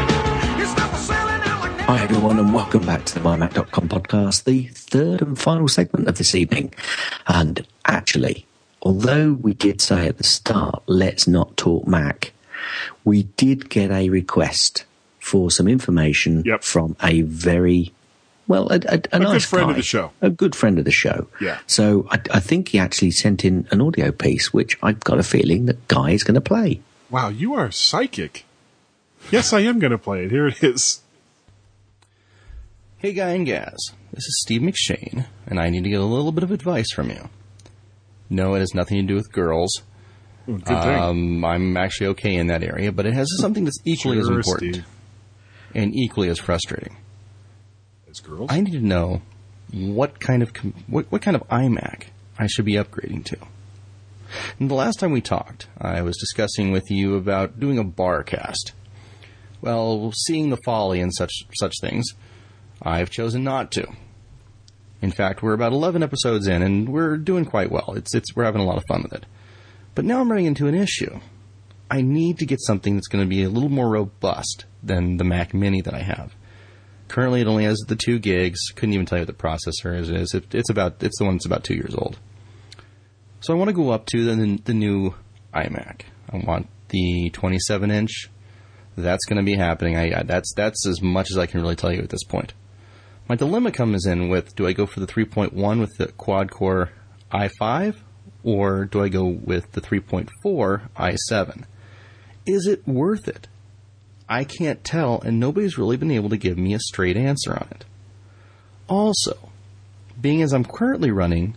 His stuff was selling out like Hi everyone, and welcome back to the MyMac.com podcast, the third and final segment of this evening. And actually, although we did say at the start, let's not talk Mac, we did get a request for some information Yep. from a very well, a, a, a, good nice friend of the show. a good friend of the show. Yeah. So I, I think he actually sent in an audio piece, which I've got a feeling that Guy is going to play. Wow, you are psychic. Yes, I am going to play it. Here it is. Hey, Guy and Gaz. This is Steve McShane, and I need to get a little bit of advice from you. No, it has nothing to do with girls. Good thing. Um, I'm actually okay in that area, but it has something that's equally as important Steve. and equally as frustrating. Girls. I need to know what kind of com- what, what kind of iMac I should be upgrading to. And the last time we talked, I was discussing with you about doing a bar cast. Well, seeing the folly in such such things, I've chosen not to. In fact, we're about 11 episodes in and we're doing quite well. It's it's we're having a lot of fun with it. But now I'm running into an issue. I need to get something that's going to be a little more robust than the Mac Mini that I have. Currently, it only has the two gigs. Couldn't even tell you what the processor is. It's, it's about it's the one that's about two years old. So I want to go up to the the new iMac. I want the 27 inch. That's going to be happening. I, I that's that's as much as I can really tell you at this point. My dilemma comes in with: Do I go for the 3.1 with the quad core i5, or do I go with the 3.4 i7? Is it worth it? I can't tell, and nobody's really been able to give me a straight answer on it. Also, being as I'm currently running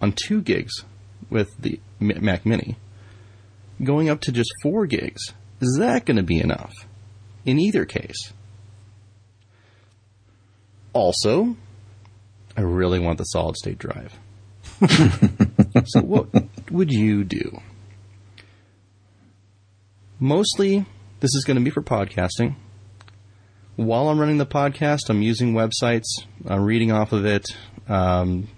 on 2 gigs with the Mac Mini, going up to just 4 gigs, is that going to be enough? In either case. Also, I really want the solid state drive. so, what would you do? Mostly, this is going to be for podcasting. while I'm running the podcast, I'm using websites, I'm reading off of it, um,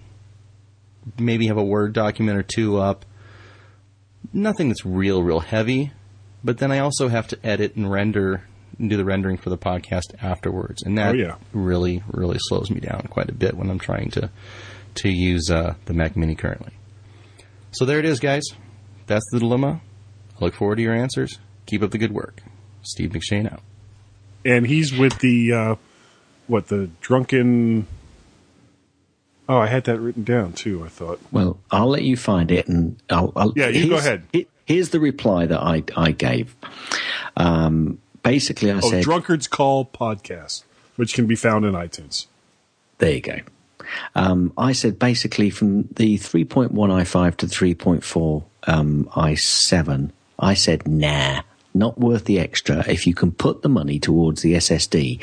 maybe have a Word document or two up. Nothing that's real, real heavy. But then I also have to edit and render and do the rendering for the podcast afterwards, and that Oh, yeah. really, really slows me down quite a bit when I'm trying to to use uh, the Mac Mini currently. So there it is, guys. That's the dilemma. I look forward to your answers. Keep up the good work. Steve McShane out. and he's with the uh, what the drunken. Oh, I had that written down too. I thought. Well, I'll let you find it, and I'll. I'll Yeah, you go ahead. he- Here's the reply that I I gave. Um, basically, I oh, said, Drunkards Call podcast, which can be found in iTunes. There you go. Um, I said basically from the 3.1 i5 to 3.4 um, i7, I said, nah, not worth the extra. If you can put the money towards the SSD,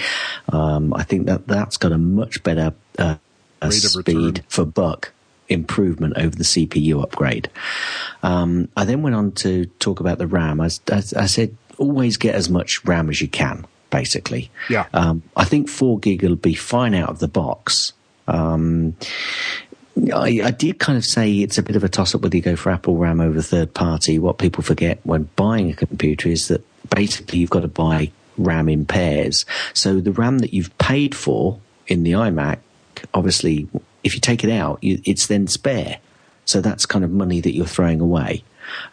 um, I think that that's got a much better uh, uh, speed for buck improvement over the CPU upgrade. Um, I then went on to talk about the RAM. I, I, I said, always get as much RAM as you can, basically. Yeah. Um, I think four gig will be fine out of the box. Um, I, I did kind of say it's a bit of a toss up whether you go for Apple RAM over third party. What people forget when buying a computer is that basically you've got to buy RAM in pairs. So the RAM that you've paid for in the iMac, obviously, if you take it out, you, it's then spare. So that's kind of money that you're throwing away.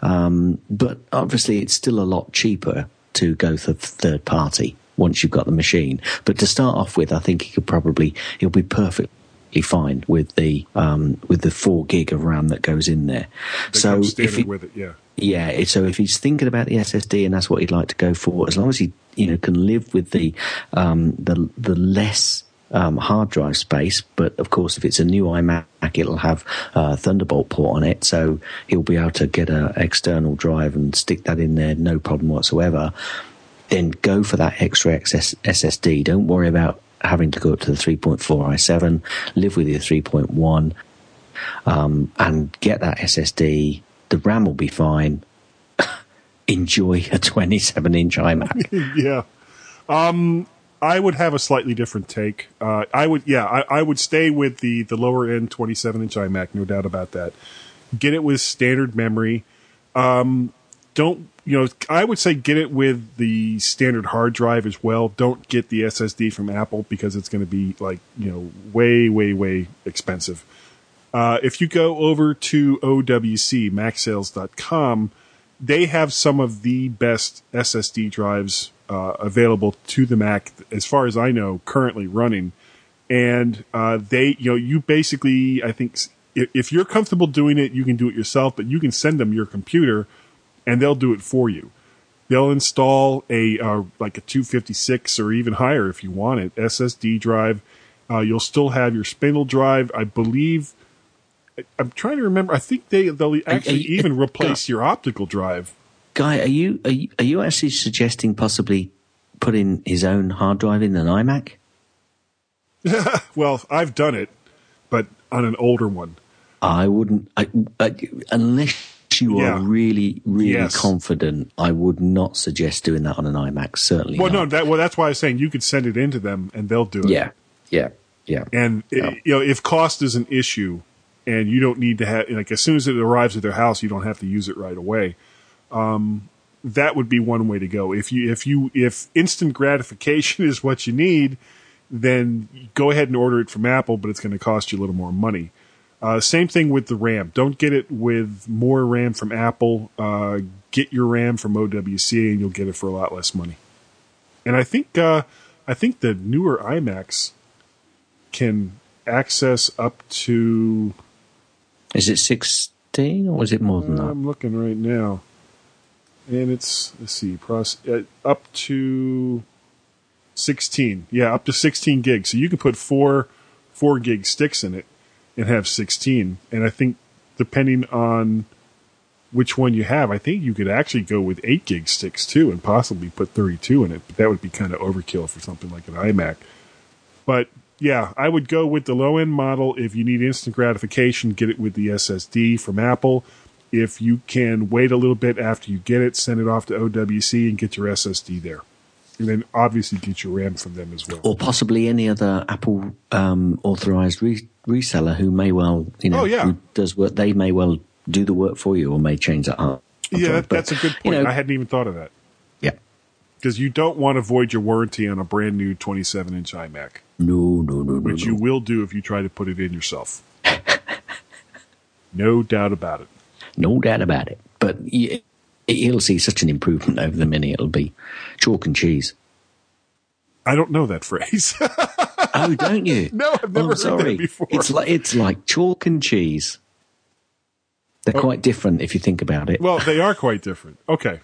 Um, but obviously, it's still a lot cheaper to go for third party once you've got the machine. But to start off with, I think it could probably it'll be perfectly fine with the um, with the four gig of RAM that goes in there. They so if with it, yeah. yeah, so if he's thinking about the SSD and that's what he'd like to go for, as long as he you know can live with the um, the the less um, hard drive space, but of course if it's a new iMac, it'll have a Thunderbolt port on it, so he'll be able to get an external drive and stick that in there, no problem whatsoever. Then go for that extra XS- SSD. Don't worry about having to go up to the 3.4 i7. Live with your 3.1 um, and get that SSD. The RAM will be fine. Enjoy a 27 inch iMac. yeah. Um, I would have a slightly different take. Uh, I would, yeah, I, I would stay with the the lower end 27 inch iMac, no doubt about that. Get it with standard memory. Um, don't you know? I would say get it with the standard hard drive as well. Don't get the SSD from Apple because it's going to be like you know way, way, way expensive. Uh, if you go over to OWC, MacSales.com, they have some of the best SSD drives uh, available to the Mac, as far as I know, currently running. And uh, they, you know, you basically, I think, if you're comfortable doing it, you can do it yourself, but you can send them your computer, and they'll do it for you. They'll install a uh, like a 256 or even higher if you want it SSD drive. Uh, you'll still have your spindle drive, I believe. I- I'm trying to remember. I think they they'll actually you- even replace your optical drive. Guy, are you, are you are you actually suggesting possibly putting his own hard drive in an iMac? Well, I've done it, but on an older one. I wouldn't, I, I, unless you are really, really Yes. confident. I would not suggest doing that on an iMac. Certainly. Well, not. no, that well, that's why I was saying you could send it into them and they'll do it. Yeah, yeah, yeah. And i you know, if cost is an issue, and you don't need to have like as soon as it arrives at their house, you don't have to use it right away. Um, that would be one way to go. If you if you if instant gratification is what you need, then go ahead and order it from Apple, but it's going to cost you a little more money. Uh, same thing with the RAM. Don't get it with more RAM from Apple. Uh, get your RAM from OWC, and you'll get it for a lot less money. And I think uh, I think the newer iMacs can access up to. Is it sixteen or is it more than that? I'm looking right now, and it's let's see, pros, uh, up to sixteen. Yeah, up to sixteen gigs. So you can put four four gig sticks in it and have sixteen. And I think depending on which one you have, I think you could actually go with eight gig sticks too, and possibly put thirty two in it. But that would be kind of overkill for something like an iMac. But yeah, I would go with the low end model. If you need instant gratification, get it with the SSD from Apple. If you can wait a little bit after you get it, send it off to OWC and get your SSD there. And then obviously get your RAM from them as well. or possibly any other Apple um, authorized re- reseller who may well, you know, Oh, yeah. who does work. They may well do the work for you, or may change that up. Yeah, that, But, that's a good point. you know- I hadn't even thought of that. Yeah. Because you don't want to void your warranty on a brand new 27 inch iMac, No, no, no, no. which no. you will do if you try to put it in yourself. no doubt about it. No doubt about it. But you'll see such an improvement over the mini. It'll be chalk and cheese. I don't know that phrase. Oh, don't you? No, I've never oh, sorry. before. It's like it's like chalk and cheese. They're Oh. quite different if you think about it. well, they are quite different. Okay.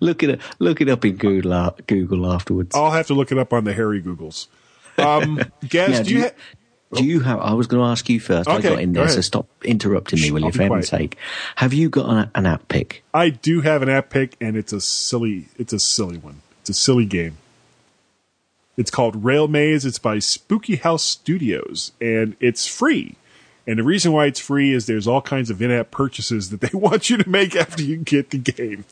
look it up, look it up in Google uh, Google afterwards. I'll have to look it up on the Harry Googles. Um, Gaz, Now, do you, ha- do you have? I was going to ask you first. I Okay, got in go there, so stop interrupting me, Shh, will I'll you? For heaven's sake, have you got an, an app pick? I do have an app pick, and it's a silly. It's a silly one. It's a silly game. It's called Rail Maze. It's by Spooky House Studios, and it's free. And the reason why it's free is there's all kinds of in-app purchases that they want you to make after you get the game.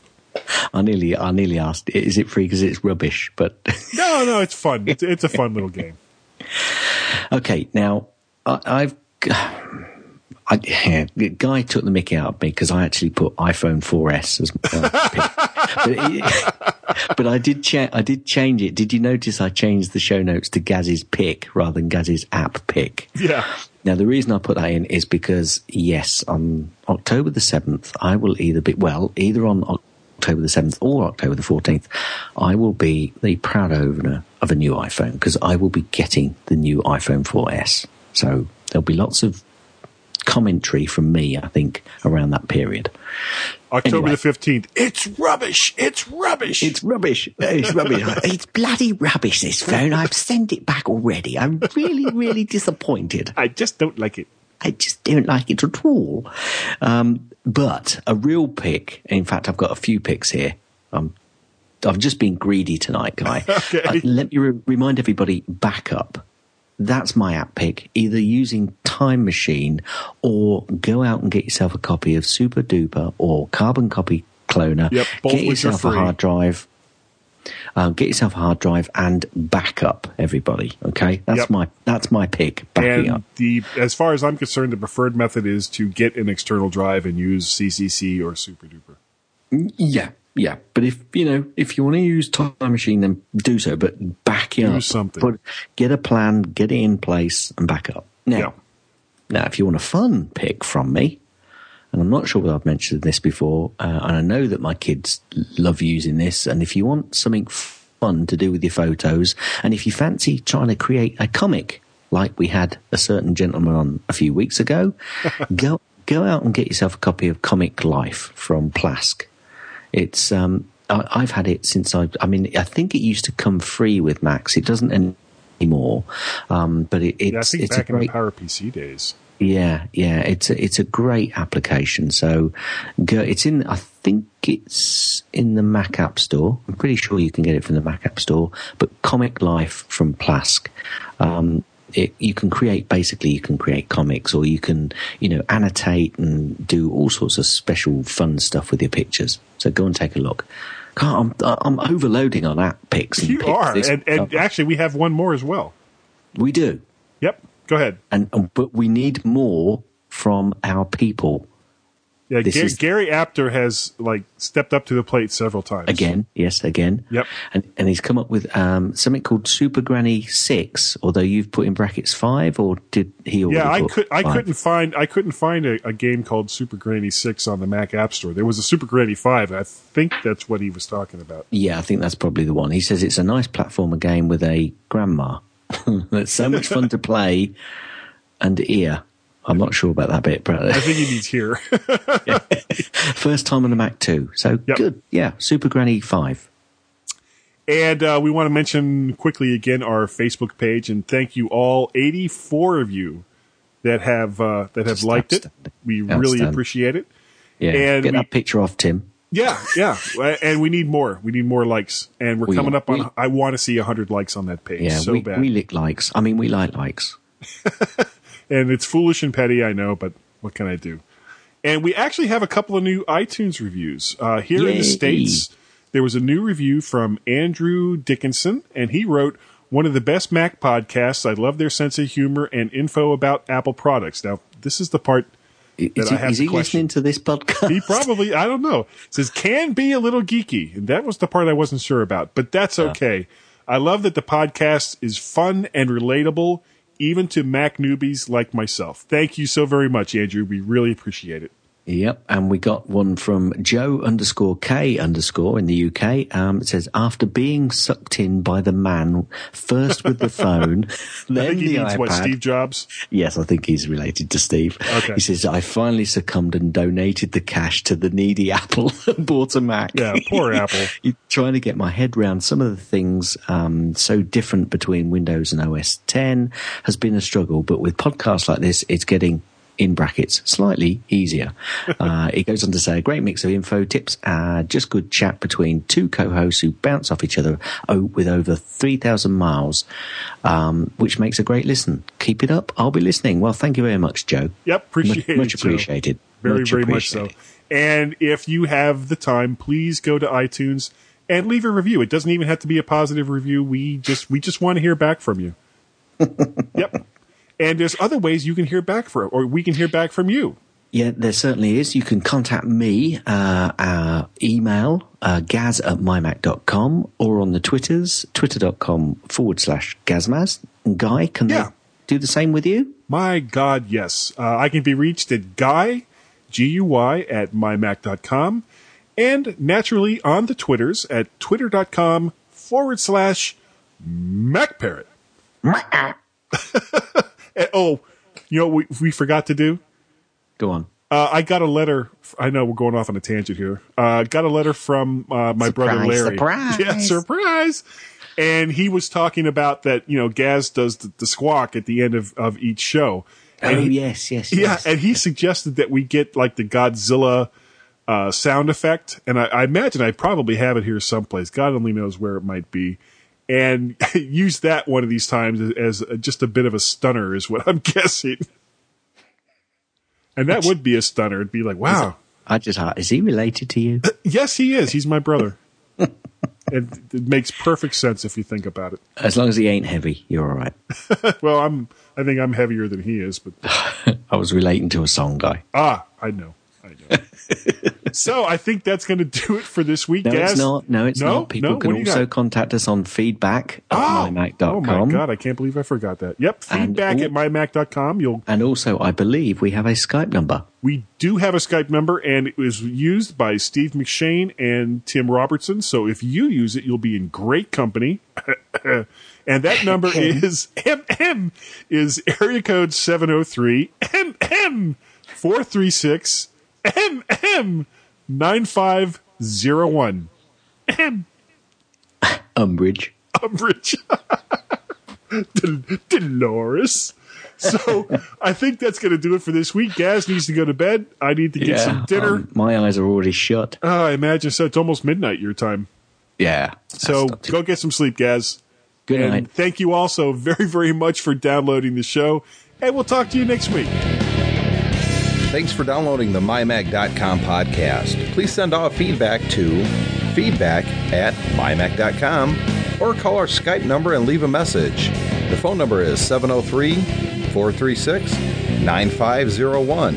I nearly, I nearly asked, is it free because it's rubbish? But No, no, it's fun. It's, it's a fun little game. Okay, now I, I've. I, yeah, the guy took the mickey out of me because I actually put iPhone 4S as my pick. But, but I did cha- I did change it. Did you notice I changed the show notes to Gaz's pick rather than Gaz's app pick? Yeah. Now, the reason I put that in is because, yes, on October the 7th, I will either be, well, either on October the 7th or October the 14th, I will be the proud owner of a new iPhone because I will be getting the new iPhone 4S. So there'll be lots of commentary from me, I think, around that period. October Anyway. the 15th. It's rubbish. It's rubbish. It's rubbish. It's rubbish. it's bloody rubbish, this phone. I've sent it back already. I'm really, really disappointed. I just don't like it. I just don't like it at all. Um, but a real pick, in fact, I've got a few picks here. Um, I've just been greedy tonight, Guy. Okay. Uh, let me re- remind everybody backup. That's my app pick. Either using Time Machine or go out and get yourself a copy of Super Duper or Carbon Copy Cloner. Yep, get yourself a hard drive. Um, get yourself a hard drive and backup everybody. Okay, that's Yep. my that's my pick. Backing and up. the as far as I'm concerned, the preferred method is to get an external drive and use CCC or Super Duper. Yeah, yeah. But if you know, if you want to use Time Machine, then do so. But back it Do up. something. Put, get a plan, get it in place, and back up. Now, Yeah. now, if you want a fun pick from me, and I'm not sure whether I've mentioned this before, uh, and I know that my kids love using this. And if you want something fun to do with your photos, and if you fancy trying to create a comic like we had a certain gentleman on a few weeks ago, go go out and get yourself a copy of Comic Life from plasq. It's um, I, I've had it since I. I mean, I think it used to come free with Macs. It doesn't anymore, um, but it, it's Yeah, I think it's back a in the great. Power PC days. Yeah, yeah, it's a, it's a great application. So, go, it's in. I think it's in the Mac App Store. I'm pretty sure you can get it from the Mac App Store. But Comic Life from plasq, um, it, you can create basically you can create comics, or you can you know annotate and do all sorts of special fun stuff with your pictures. So go and take a look. God, I'm I'm overloading on app picks. And You picks are, and, and actually, we have one more as well. we do. Yep. Go ahead. and, but we need more from our people Yeah, is- Gary Apter has like stepped up to the plate several times. again. Yes, again. Yep. And and he's come up with um, something called Super Granny Six. Although you've put in brackets five, or did he? Already Yeah, I could. I five? couldn't find. I couldn't find a, a game called Super Granny Six on the Mac App Store. There was a Super Granny Five. I think that's what he was talking about. Yeah, I think that's probably the one. He says it's a nice platformer game with a grandma. that's so much fun to play and ear. I'm not sure about that bit, but I think he needs here. first time on the Mac too. So Yep. good. Yeah, Super Granny Five. And uh, we want to mention quickly again our Facebook page and thank you all 84 of you that have uh, that have Just liked it. We really appreciate it. Yeah, And get we- that picture off, Tim. Yeah, yeah, and we need more. We need more likes, and we're We- coming up on. we- I want to see 100 likes on that page Yeah, so we, bad. we lick likes. I mean, we like likes. and it's foolish and petty, I know, but what can I do? And we actually have a couple of new iTunes reviews uh, here in the states. there was a new review from Andrew Dickinson, and he wrote, one of the best Mac podcasts. I love their sense of humor and info about Apple products. Now, this is the part Is he, have is he listening to this podcast? He probably, I don't know. Says can be a little geeky. And that was the part I wasn't sure about, but that's okay. I love that the podcast is fun and relatable, even to Mac newbies like myself. Thank you so very much, Andrew. We really appreciate it. Yep, and we got one from Joe underscore K underscore in the UK. Um, it says after being sucked in by the man first with the phone, I then think he the iPad. what, Steve Jobs? Yes, I think he's related to Steve. Okay. He says I finally succumbed and donated the cash to the needy Apple and bought a Mac. Yeah, poor Apple. Trying to get my head around some of the things um, so different between Windows and OS 10 has been a struggle, but with podcasts like this, it's getting in brackets slightly easier. Uh, it goes on to say a great mix of info, tips, uh, just good chat between two co-hosts who bounce off each other oh, with over 3,000 miles, um, which makes a great listen. Keep it up. I'll be listening. Well, thank you very much, Joe. Yep, appreciate much, much appreciated. Very, Much very much so. And if you have the time, please go to iTunes and leave a review. It doesn't even have to be a positive review. We just we just want to hear back from you. yep. And there's other ways you can hear back from, or we can hear back from you. Yeah, there certainly is. You can contact me, uh, our email, uh, gaz at mymac.com, or on the Twitters, twitter.com forward slash gazmaz. Guy, can they do the same with you? My God, yes. Uh, I can be reached at Guy, G U Y, at mymac.com, and naturally on the Twitters at twitter.com forward slash MacParrot. And- oh, you know what we, we forgot to do? Go on. Uh, I got a letter. I know we're going off on a tangent here. Uh, got a letter from uh, my brother Larry. surprise. Yeah, surprise. And he was talking about that. You know, Gaz does the, the squawk at the end of, of each show. And oh, he- yes, yes, yeah, yes. and he suggested that we get like the Godzilla uh, sound effect, and I, I imagine I probably have it here someplace. God only knows where it might be, and use that one of these times as, as just a bit of a stunner, is what I'm guessing. And that would be a stunner. It'd be like, wow, I just, uh, is he related to you? yes, he is. He's my brother. and it makes perfect sense if you think about it. As long as he ain't heavy, you're all right. well, I'm. I think I'm heavier than he is, but I was relating to a song guy. Ah, I know. So I think that's going to do it for this week, No, Gaz. it's not. No, it's No? not. People No? can What do you also got? contact us on feedback at Oh, mymac.com. oh my god, I can't believe I forgot that. Yep, And feedback all- at mymac.com. You'll And also, I believe we have a Skype number. we do have a Skype number and it was used by Steve McShane and Tim Robertson. So if you use it, you'll be in great company. and that number is MM is area code 703 MM 436 MM 9501. M Umbridge. Umbridge. Del- Dolores. So I think that's going to do it for this week. Gaz needs to go to bed. I need to get some dinner. um, my eyes are already shut. Uh, I imagine so. It's almost midnight your time. Yeah. So go get some sleep, Gaz. Good and night. Thank you also very, very much for downloading the show. And we'll talk to you next week. Thanks for downloading the MyMac.com podcast. Please send all feedback to feedback at MyMac.com or call our Skype number and leave a message. The phone number is 703 436 9501.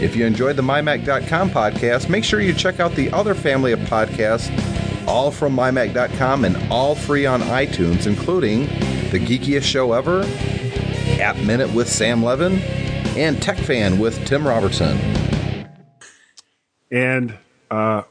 If you enjoyed the MyMac.com podcast, make sure you check out the other family of podcasts, all from MyMac.com and all free on iTunes, including The Geekiest Show Ever, App Minute with Sam Levin, and Tech Fan with Tim Robertson. And uh,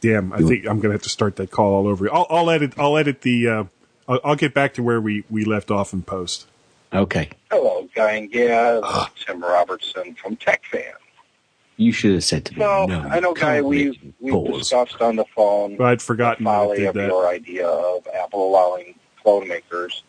damn, I think I'm going to have to start that call all over. I'll, I'll edit. I'll edit the. Uh, I'll, I'll get back to where we we left off in post. Okay. Hello, Guy and Gaz. Tim Robertson from TechFan. You should have said to me, So no. I know, Guy, can't we've let you we've discussed on the phone I'd forgotten the folly of that. your idea of Apple allowing phone makers.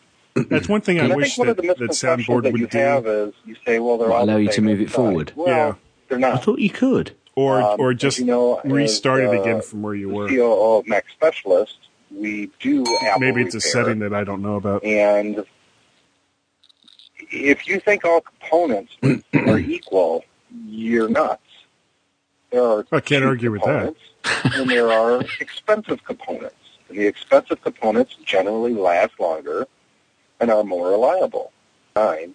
That's one thing I I wish think one of that, the that misconceptions soundboard that you would do. have is you say, well, they're What, all allow you to move it forward? Well, Yeah. they're I thought you could. or Um, or just you know, restart as, it uh, again from where you were. CEO of Mac Specialist, we do Apple Maybe it's a setting that I don't know about. And if you think all components are equal, you're nuts. There are I can't argue with that. and there are expensive components. And the expensive components generally last longer and are more reliable. Fine.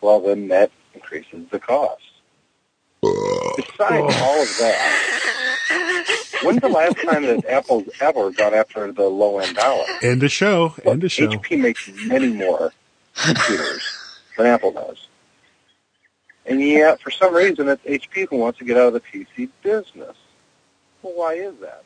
Well, then that increases the cost. Besides all of that, when's the last time that Apple's ever gone after the low end dollar? End of show. End of show. HP makes many more computers than Apple does. And yet, for some reason, it's HP who wants to get out of the PC business. Well, why is that?